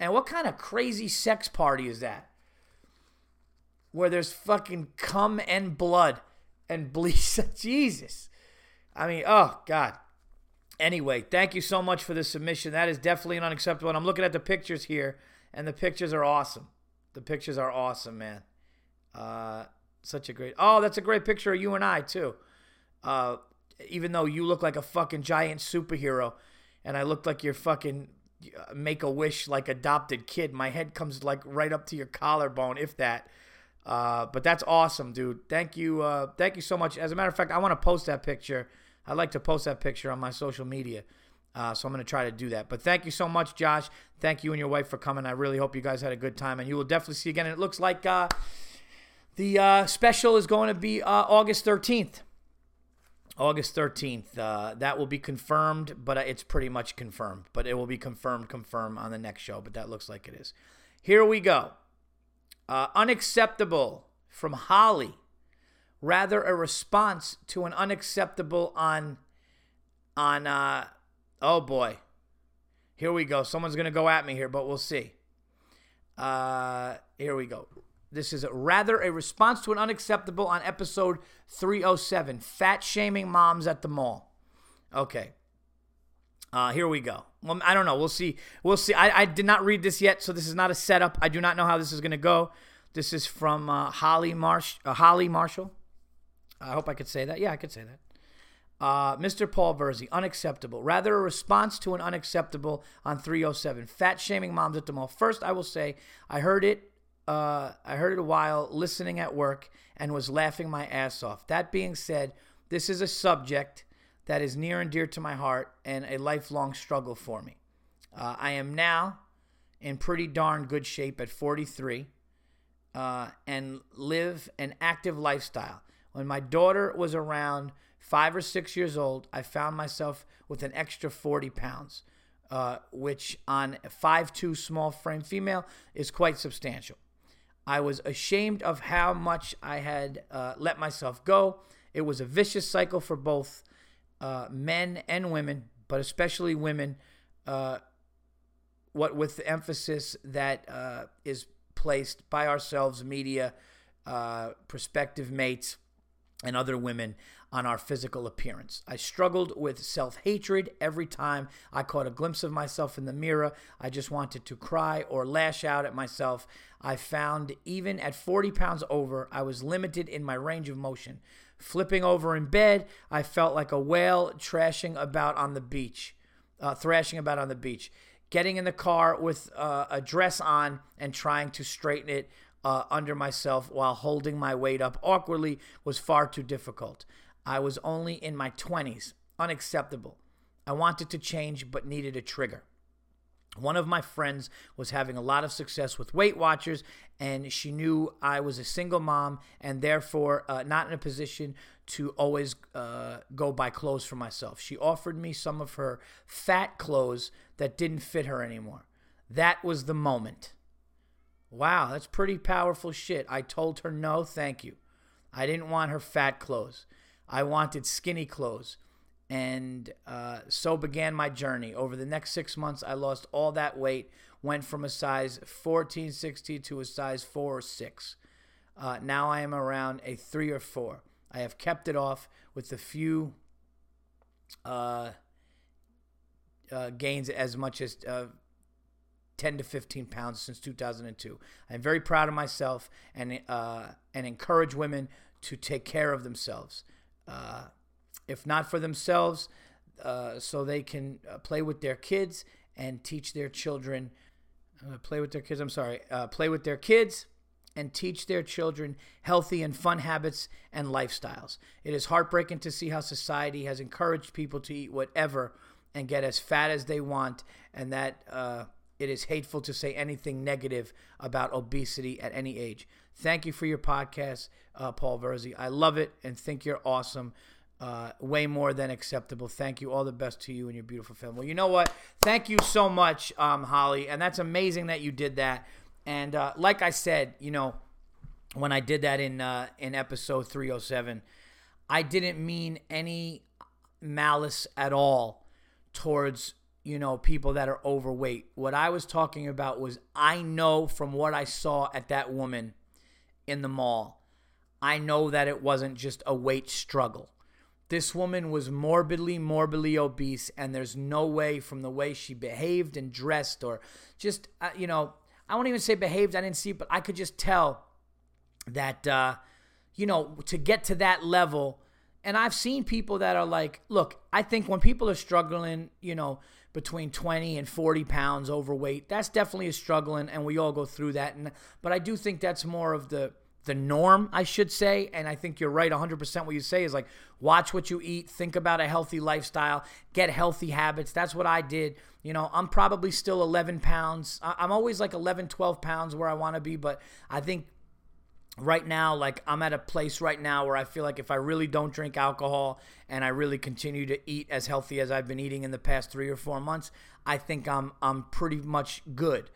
S1: And what kind of crazy sex party is that? Where there's fucking cum and blood and bleach. Jesus. I mean, oh, God. Anyway, thank you so much for the submission. That is definitely an unacceptable. And I'm looking at the pictures here, and the pictures are awesome. The pictures are awesome, man. Uh, such a great. Oh, that's a great picture of you and I too. Uh, even though you look like a fucking giant superhero, and I look like your fucking uh, make a wish like adopted kid. My head comes like right up to your collarbone, if that. Uh, but that's awesome, dude. Thank you. Uh, thank you so much. As a matter of fact, I want to post that picture. I'd like to post that picture on my social media. Uh, so I'm going to try to do that. But thank you so much, Josh. Thank you and your wife for coming. I really hope you guys had a good time, and you will definitely see again. And it looks like uh, the uh, special is going to be uh, August 13th. August 13th. Uh, that will be confirmed, but it's pretty much confirmed. But it will be confirmed, confirmed on the next show. But that looks like it is. Here we go. Uh, unacceptable from Holly. Rather a response to an unacceptable on on uh oh boy. Here we go. Someone's gonna go at me here, but we'll see. Uh here we go. This is rather a response to an unacceptable on episode 307 Fat Shaming Moms at the Mall. Okay. Uh, here we go. Well, I don't know. We'll see. We'll see. I, I did not read this yet, so this is not a setup. I do not know how this is going to go. This is from uh, Holly Marsh, uh, Holly Marshall. I hope I could say that. Yeah, I could say that. Uh, Mr. Paul Verzi, unacceptable. Rather a response to an unacceptable on 307. Fat shaming moms at the mall. First, I will say I heard it. Uh, I heard it a while listening at work and was laughing my ass off. That being said, this is a subject that is near and dear to my heart and a lifelong struggle for me. Uh, I am now in pretty darn good shape at 43 uh, and live an active lifestyle. When my daughter was around five or six years old, I found myself with an extra 40 pounds, uh, which on a 5'2 small frame female is quite substantial. I was ashamed of how much I had uh, let myself go. It was a vicious cycle for both uh, men and women, but especially women. Uh, what with the emphasis that uh, is placed by ourselves, media, uh, prospective mates, and other women on our physical appearance. I struggled with self hatred every time I caught a glimpse of myself in the mirror. I just wanted to cry or lash out at myself. I found even at 40 pounds over, I was limited in my range of motion. Flipping over in bed, I felt like a whale trashing about on the beach, uh, thrashing about on the beach. Getting in the car with uh, a dress on and trying to straighten it uh, under myself while holding my weight up awkwardly was far too difficult. I was only in my 20s. Unacceptable. I wanted to change but needed a trigger. One of my friends was having a lot of success with Weight Watchers, and she knew I was a single mom and therefore uh, not in a position to always uh, go buy clothes for myself. She offered me some of her fat clothes that didn't fit her anymore. That was the moment. Wow, that's pretty powerful shit. I told her no, thank you. I didn't want her fat clothes. I wanted skinny clothes. And uh, so began my journey. Over the next six months, I lost all that weight, went from a size 1460 to a size 4 or 6. Uh, now I am around a 3 or 4. I have kept it off with a few uh, uh gains as much as uh, 10 to 15 pounds since 2002. I'm very proud of myself and, uh, and encourage women to take care of themselves. Uh, if not for themselves, uh, so they can uh, play with their kids and teach their children. Uh, play with their kids. I'm sorry. Uh, play with their kids and teach their children healthy and fun habits and lifestyles. It is heartbreaking to see how society has encouraged people to eat whatever and get as fat as they want, and that it is hateful to say anything negative about obesity at any age. Thank you for your podcast, uh, Paul Verzi. I love it and think you're awesome. Uh, way more than acceptable. Thank you. All the best to you and your beautiful family. Well, you know what? Thank you so much, um, Holly. And that's amazing that you did that. And uh, like I said, you know, when I did that in uh, in episode 307, I didn't mean any malice at all towards you know people that are overweight. What I was talking about was I know from what I saw at that woman in the mall I know that it wasn't just a weight struggle. This woman was morbidly, morbidly obese, and there's no way from the way she behaved and dressed, or just, uh, you know, I won't even say behaved, I didn't see but I could just tell that, uh, you know, to get to that level. And I've seen people that are like, look, I think when people are struggling, you know, between 20 and 40 pounds overweight, that's definitely a struggling, and we all go through that. And but I do think that's more of the the norm, I should say. And I think you're right 100% what you say is like watch what you eat, think about a healthy lifestyle, get healthy habits. That's what I did. You know, I'm probably still 11 pounds. I'm always like 11, 12 pounds where I want to be, but I think right now like i'm at a place right now where i feel like if i really don't drink alcohol and i really continue to eat as healthy as i've been eating in the past three or four months i think i'm i'm pretty much good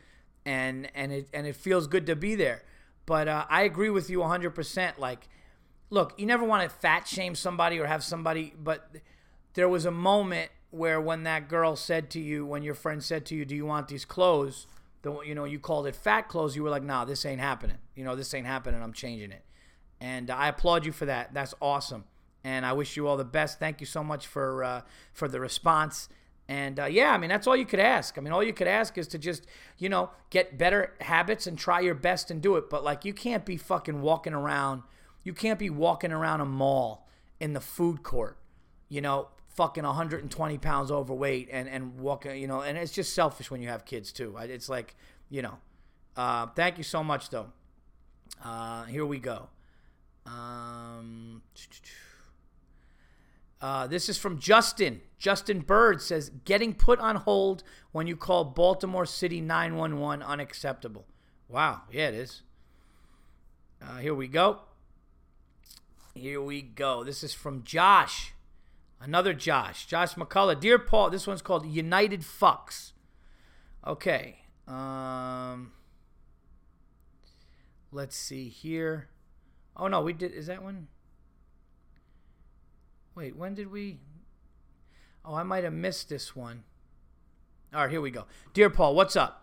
S1: and and it and it feels good to be there but uh, I agree with you 100%. Like, look, you never want to fat shame somebody or have somebody, but there was a moment where when that girl said to you, when your friend said to you, "Do you want these clothes?" The you know you called it fat clothes. You were like, "Nah, this ain't happening. You know, this ain't happening. I'm changing it." And I applaud you for that. That's awesome. And I wish you all the best. Thank you so much for uh, for the response. And uh, yeah, I mean, that's all you could ask. I mean, all you could ask is to just, you know, get better habits and try your best and do it. But like, you can't be fucking walking around, you can't be walking around a mall in the food court, you know, fucking 120 pounds overweight and, and walking, you know, and it's just selfish when you have kids too. It's like, you know, uh, thank you so much though. Uh, here we go. Um, uh, this is from Justin. Justin Bird says, getting put on hold when you call Baltimore City 911 unacceptable. Wow. Yeah, it is. Uh, here we go. Here we go. This is from Josh. Another Josh. Josh McCullough. Dear Paul, this one's called United Fucks. Okay. Um, let's see here. Oh, no, we did. Is that one? Wait, when did we? Oh, I might have missed this one. All right, here we go. Dear Paul, what's up?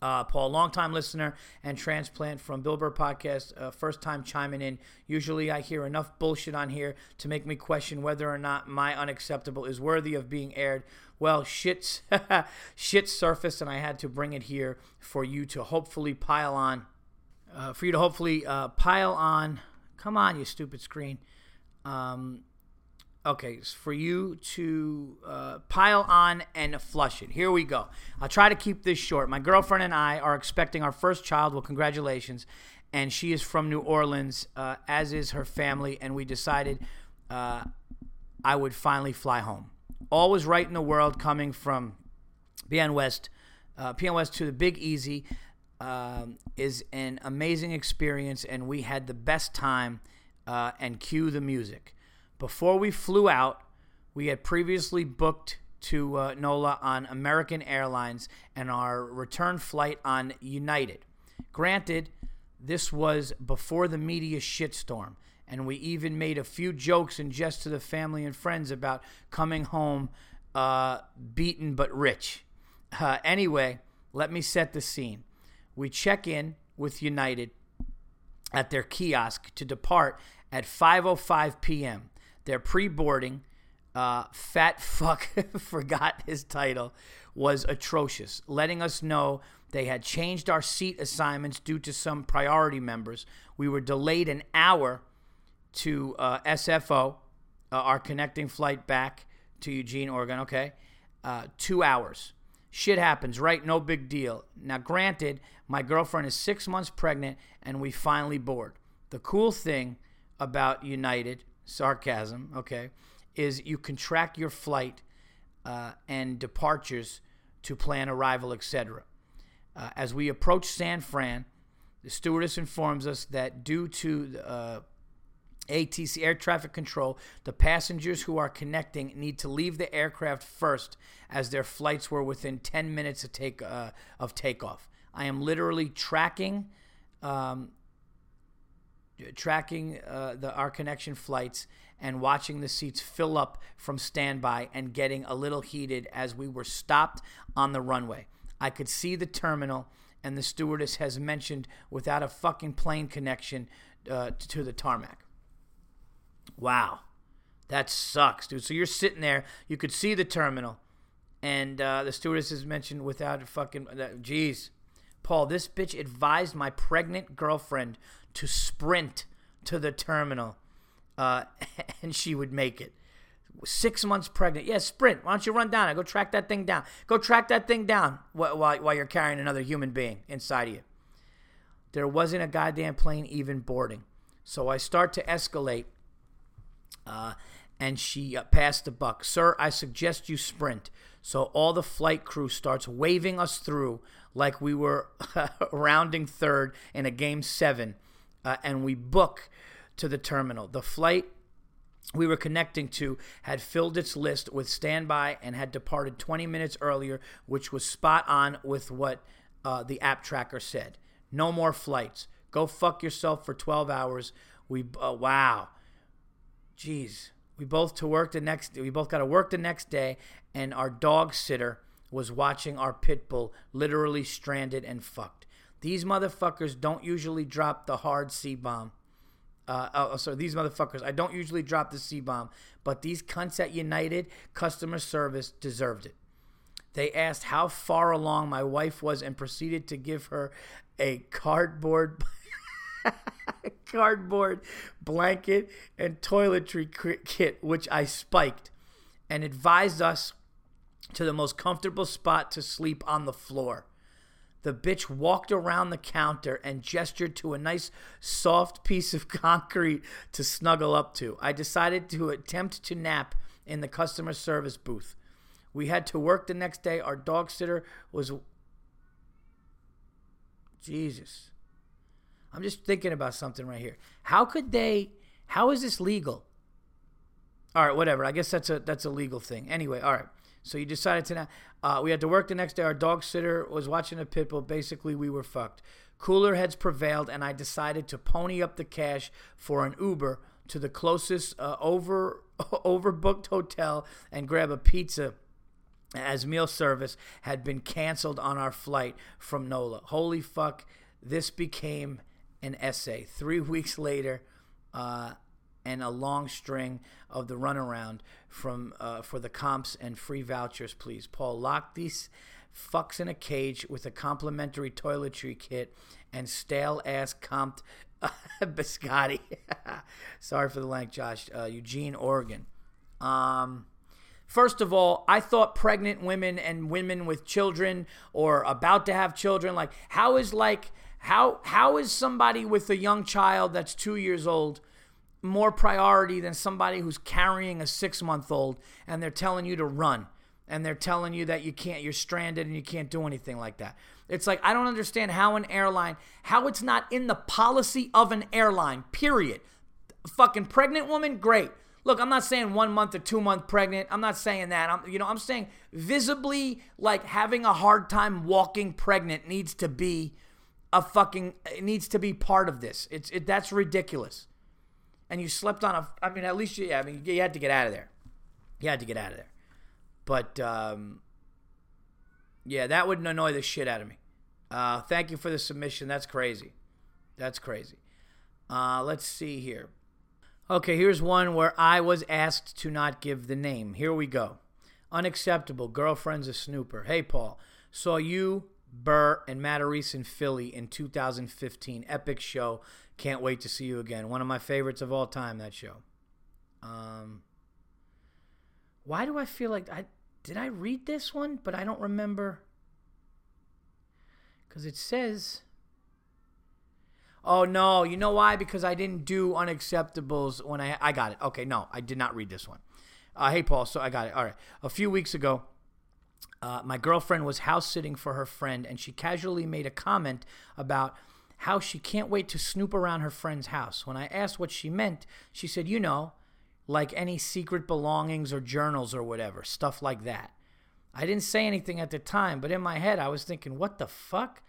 S1: Uh, Paul, longtime listener and transplant from Bill Burr Podcast, uh, first time chiming in. Usually I hear enough bullshit on here to make me question whether or not my unacceptable is worthy of being aired. Well, shit's, shit surfaced, and I had to bring it here for you to hopefully pile on. Uh, for you to hopefully uh, pile on. Come on, you stupid screen. Um, okay, for you to uh, pile on and flush it. Here we go. I'll try to keep this short. My girlfriend and I are expecting our first child. Well, congratulations. And she is from New Orleans, uh, as is her family. And we decided uh, I would finally fly home. All was right in the world coming from PN West, uh, PN West to the Big Easy. Um, is an amazing experience, and we had the best time uh, and cue the music. Before we flew out, we had previously booked to uh, NOLA on American Airlines and our return flight on United. Granted, this was before the media shitstorm, and we even made a few jokes and jest to the family and friends about coming home uh, beaten but rich. Uh, anyway, let me set the scene. We check in with United at their kiosk to depart at 5:05 p.m. Their pre-boarding uh, fat fuck forgot his title was atrocious, letting us know they had changed our seat assignments due to some priority members. We were delayed an hour to uh, SFO, uh, our connecting flight back to Eugene, Oregon. Okay, uh, two hours. Shit happens, right? No big deal. Now, granted, my girlfriend is six months pregnant, and we finally board. The cool thing about United, sarcasm, okay, is you can track your flight uh, and departures to plan arrival, etc. Uh, as we approach San Fran, the stewardess informs us that due to uh, ATC air traffic control, the passengers who are connecting need to leave the aircraft first, as their flights were within 10 minutes of take uh, of takeoff. I am literally tracking um, tracking uh, the our connection flights and watching the seats fill up from standby and getting a little heated as we were stopped on the runway. I could see the terminal and the stewardess has mentioned without a fucking plane connection uh, to the tarmac. Wow, that sucks, dude. So you're sitting there, you could see the terminal, and uh, the stewardess has mentioned without a fucking. Geez, Paul, this bitch advised my pregnant girlfriend to sprint to the terminal, uh, and she would make it. Six months pregnant. Yeah, sprint. Why don't you run down I Go track that thing down. Go track that thing down while, while you're carrying another human being inside of you. There wasn't a goddamn plane even boarding. So I start to escalate, uh, and she uh, passed the buck. Sir, I suggest you sprint. So all the flight crew starts waving us through like we were rounding third in a game seven, uh, and we book to the terminal. The flight we were connecting to had filled its list with standby and had departed 20 minutes earlier, which was spot on with what uh, the app tracker said. No more flights. Go fuck yourself for 12 hours. We uh, wow, jeez. We both to work the next. We both got to work the next day, and our dog sitter was watching our pit bull literally stranded and fucked. These motherfuckers don't usually drop the hard C bomb. Uh, oh, so these motherfuckers, I don't usually drop the C bomb, but these cunts at United customer service deserved it. They asked how far along my wife was and proceeded to give her a cardboard cardboard blanket and toiletry kit, which I spiked, and advised us to the most comfortable spot to sleep on the floor. The bitch walked around the counter and gestured to a nice soft piece of concrete to snuggle up to. I decided to attempt to nap in the customer service booth. We had to work the next day. Our dog sitter was. Jesus. I'm just thinking about something right here. How could they. How is this legal? All right, whatever. I guess that's a that's a legal thing. Anyway, all right. So you decided to. Uh, we had to work the next day. Our dog sitter was watching a pit bull. Basically, we were fucked. Cooler heads prevailed, and I decided to pony up the cash for an Uber to the closest uh, over overbooked hotel and grab a pizza as meal service had been canceled on our flight from NOLA. Holy fuck, this became an essay. Three weeks later, uh, and a long string of the runaround from uh, for the comps and free vouchers, please. Paul, lock these fucks in a cage with a complimentary toiletry kit and stale ass comped biscotti. Sorry for the length, Josh. Uh, Eugene, Oregon. Um, First of all, I thought pregnant women and women with children or about to have children, like how is like how how is somebody with a young child that's two years old more priority than somebody who's carrying a six month old and they're telling you to run and they're telling you that you can't you're stranded and you can't do anything like that. It's like I don't understand how an airline how it's not in the policy of an airline, period. fucking pregnant woman, great Look, I'm not saying one month or two month pregnant. I'm not saying that. I'm, you know, I'm saying visibly like having a hard time walking pregnant needs to be a fucking it needs to be part of this. It's it that's ridiculous. And you slept on a. I mean, at least you. Yeah, I mean, you had to get out of there. You had to get out of there. But um, yeah, that would annoy the shit out of me. Uh, thank you for the submission. That's crazy. That's crazy. Uh, let's see here. Okay, here's one where I was asked to not give the name. Here we go. Unacceptable. Girlfriend's a snooper. Hey, Paul. Saw you, Burr, and Matarese in Philly in 2015. Epic show. Can't wait to see you again. One of my favorites of all time, that show. Um, why do I feel like I did I read this one, but I don't remember because it says Oh no, you know why? Because I didn't do unacceptables when I I got it. Okay, no, I did not read this one. Uh, hey Paul, so I got it. All right, a few weeks ago, uh, my girlfriend was house sitting for her friend, and she casually made a comment about how she can't wait to snoop around her friend's house. When I asked what she meant, she said, "You know, like any secret belongings or journals or whatever, stuff like that." I didn't say anything at the time, but in my head, I was thinking, "What the fuck?"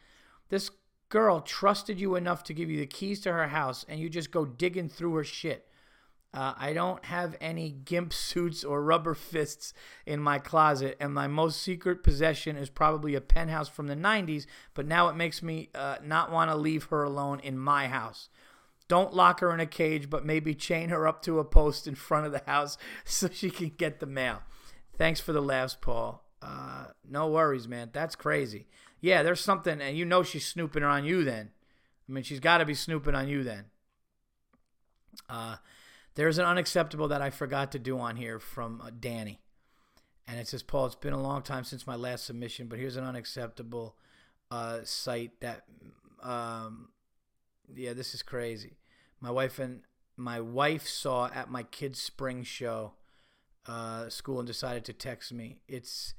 S1: This girl trusted you enough to give you the keys to her house and you just go digging through her shit. Uh, I don't have any gimp suits or rubber fists in my closet, and my most secret possession is probably a penthouse from the 90s, but now it makes me uh, not want to leave her alone in my house. Don't lock her in a cage, but maybe chain her up to a post in front of the house so she can get the mail. Thanks for the laughs, Paul. Uh, no worries, man. That's crazy. Yeah, there's something, and you know she's snooping on you then. I mean, she's got to be snooping on you then. Uh, there's an unacceptable that I forgot to do on here from uh, Danny. And it says, Paul, it's been a long time since my last submission, but here's an unacceptable uh, site that, um, yeah, this is crazy. My wife and my wife saw at my kids' spring show uh, school and decided to text me. It's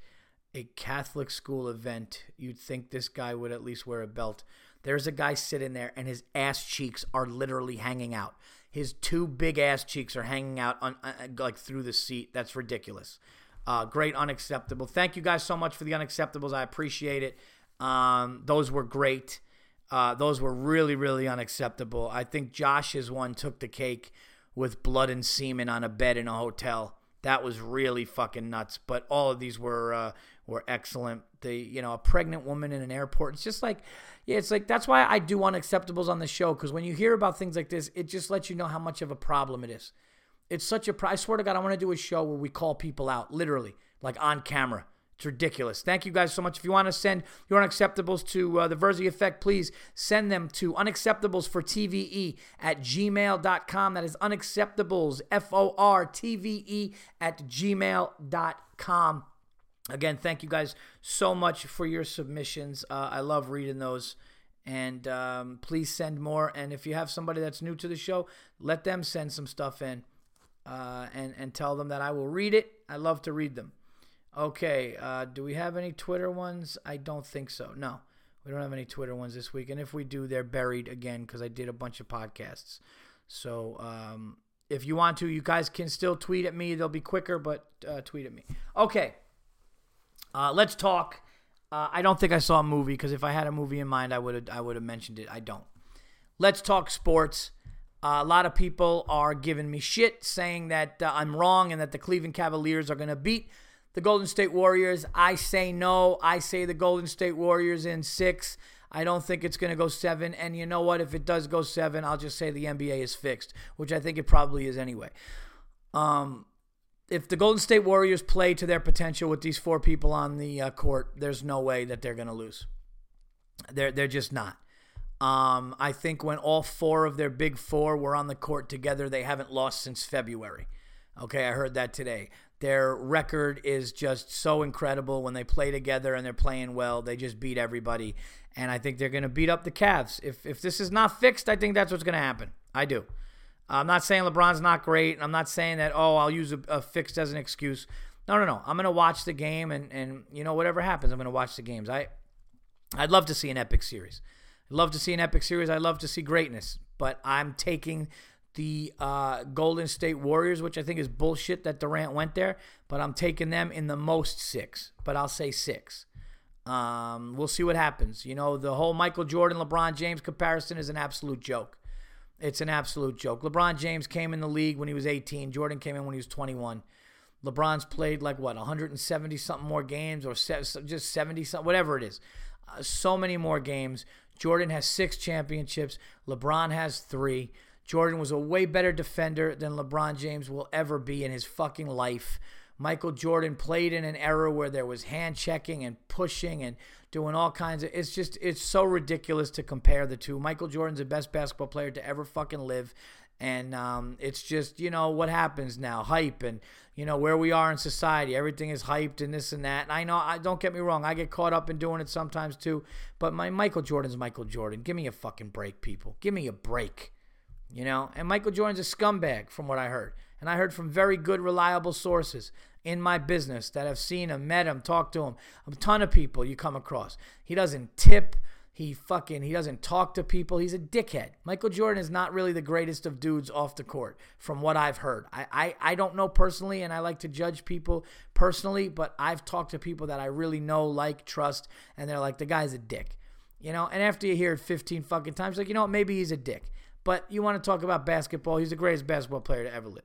S1: a Catholic school event. You'd think this guy would at least wear a belt. There's a guy sitting there, and his ass cheeks are literally hanging out. His two big ass cheeks are hanging out on uh, like through the seat. That's ridiculous. Uh, great, unacceptable. Thank you guys so much for the unacceptables. I appreciate it. Um, those were great. Uh, those were really, really unacceptable. I think Josh's one took the cake with blood and semen on a bed in a hotel. That was really fucking nuts. But all of these were uh, were excellent. The you know a pregnant woman in an airport. It's just like yeah, it's like that's why I do unacceptables on the show because when you hear about things like this, it just lets you know how much of a problem it is. It's such a. I swear to God, I want to do a show where we call people out, literally, like on camera. It's ridiculous. Thank you guys so much. If you want to send your unacceptables to uh, the Verzi Effect, please send them to unacceptables for TVE at gmail.com. That is unacceptables, F O R T V E, at gmail.com. Again, thank you guys so much for your submissions. Uh, I love reading those. And um, please send more. And if you have somebody that's new to the show, let them send some stuff in uh, and, and tell them that I will read it. I love to read them. Okay, uh, do we have any Twitter ones? I don't think so. No, we don't have any Twitter ones this week. And if we do, they're buried again because I did a bunch of podcasts. So um, if you want to, you guys can still tweet at me. They'll be quicker, but uh, tweet at me. Okay. Uh, let's talk. Uh, I don't think I saw a movie because if I had a movie in mind, I would have I would have mentioned it. I don't. Let's talk sports. Uh, a lot of people are giving me shit, saying that uh, I'm wrong and that the Cleveland Cavaliers are going to beat the Golden State Warriors. I say no. I say the Golden State Warriors in six. I don't think it's going to go seven. And you know what? If it does go seven, I'll just say the NBA is fixed, which I think it probably is anyway. Um, if the Golden State Warriors play to their potential with these four people on the uh, court, there's no way that they're going to lose. They're they're just not. Um, I think when all four of their big four were on the court together, they haven't lost since February. Okay, I heard that today. Their record is just so incredible when they play together and they're playing well. They just beat everybody, and I think they're going to beat up the Cavs. If if this is not fixed, I think that's what's going to happen. I do. I'm not saying LeBron's not great. I'm not saying that, oh, I'll use a, a fixed as an excuse. No, no, no. I'm going to watch the game, and, and you know, whatever happens, I'm going to watch the games. I, I'd love to see an epic series. I'd love to see an epic series. I'd love to see greatness. But I'm taking the uh, Golden State Warriors, which I think is bullshit that Durant went there, but I'm taking them in the most six, but I'll say six. Um, we'll see what happens. You know, the whole Michael Jordan, LeBron James comparison is an absolute joke. It's an absolute joke. LeBron James came in the league when he was 18. Jordan came in when he was 21. LeBron's played like what 170 something more games or just 70 something, whatever it is. Uh, so many more games. Jordan has six championships. LeBron has three. Jordan was a way better defender than LeBron James will ever be in his fucking life. Michael Jordan played in an era where there was hand checking and pushing and doing all kinds of. It's just it's so ridiculous to compare the two. Michael Jordan's the best basketball player to ever fucking live, and um, it's just you know what happens now, hype and you know where we are in society. Everything is hyped and this and that. And I know I don't get me wrong, I get caught up in doing it sometimes too. But my Michael Jordan's Michael Jordan. Give me a fucking break, people. Give me a break. You know, and Michael Jordan's a scumbag from what I heard. And I heard from very good, reliable sources in my business that have seen him, met him, talked to him. A ton of people you come across. He doesn't tip. He fucking he doesn't talk to people. He's a dickhead. Michael Jordan is not really the greatest of dudes off the court, from what I've heard. I, I, I don't know personally, and I like to judge people personally, but I've talked to people that I really know, like, trust, and they're like, the guy's a dick. You know, and after you hear it 15 fucking times, like, you know what, maybe he's a dick. But you want to talk about basketball, he's the greatest basketball player to ever live.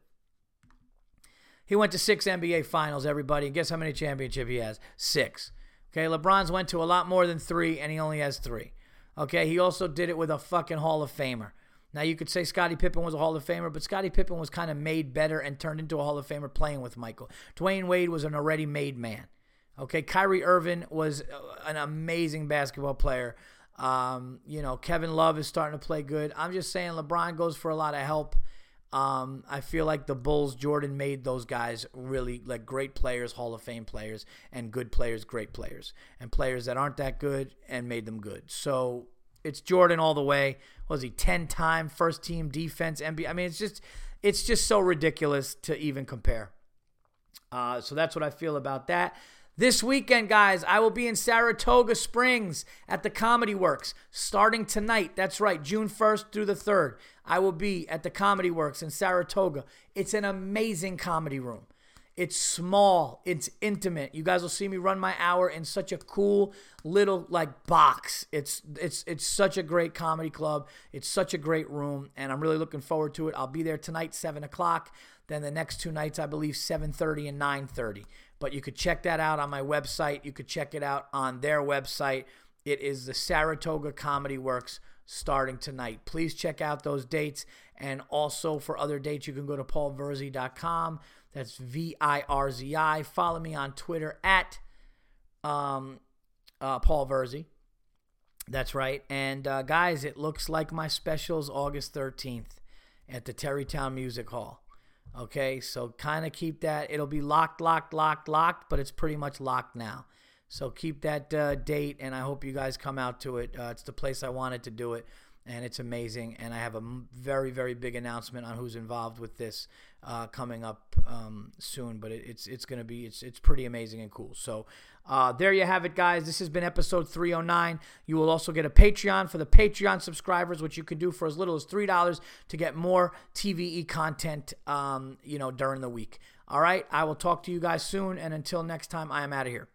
S1: He went to six NBA finals, everybody. And guess how many championships he has? Six. Okay, LeBron's went to a lot more than three, and he only has three. Okay, he also did it with a fucking Hall of Famer. Now you could say Scottie Pippen was a Hall of Famer, but Scottie Pippen was kind of made better and turned into a Hall of Famer playing with Michael. Dwyane Wade was an already made man. Okay, Kyrie Irving was an amazing basketball player. Um, you know, Kevin Love is starting to play good. I'm just saying LeBron goes for a lot of help. Um, I feel like the Bulls, Jordan made those guys really like great players, Hall of Fame players, and good players, great players, and players that aren't that good and made them good. So it's Jordan all the way. Was he ten time first team defense NBA? I mean, it's just it's just so ridiculous to even compare. Uh, so that's what I feel about that. This weekend, guys, I will be in Saratoga Springs at the Comedy Works starting tonight. That's right, June 1st through the 3rd. I will be at the Comedy Works in Saratoga. It's an amazing comedy room. It's small, it's intimate. You guys will see me run my hour in such a cool little like box. It's it's it's such a great comedy club. It's such a great room, and I'm really looking forward to it. I'll be there tonight, seven o'clock. Then the next two nights, I believe, 7:30 and 9:30. But you could check that out on my website. You could check it out on their website. It is the Saratoga Comedy Works starting tonight. Please check out those dates. And also for other dates, you can go to paulvirzi.com. That's V I R Z I. Follow me on Twitter at um, uh, Paul Virzi. That's right. And uh, guys, it looks like my special's August 13th at the Tarrytown Music Hall. Okay, so kind of keep that. It'll be locked, locked, locked, locked, but it's pretty much locked now. So keep that uh, date, and I hope you guys come out to it. Uh, it's the place I wanted to do it, and it's amazing. And I have a very, very big announcement on who's involved with this uh, coming up um, soon. But it, it's it's gonna be it's it's pretty amazing and cool. So uh, there you have it, guys. This has been episode 309. You will also get a Patreon for the Patreon subscribers, which you can do for as little as three dollars to get more TVE content. Um, you know, during the week. All right. I will talk to you guys soon, and until next time, I am out of here.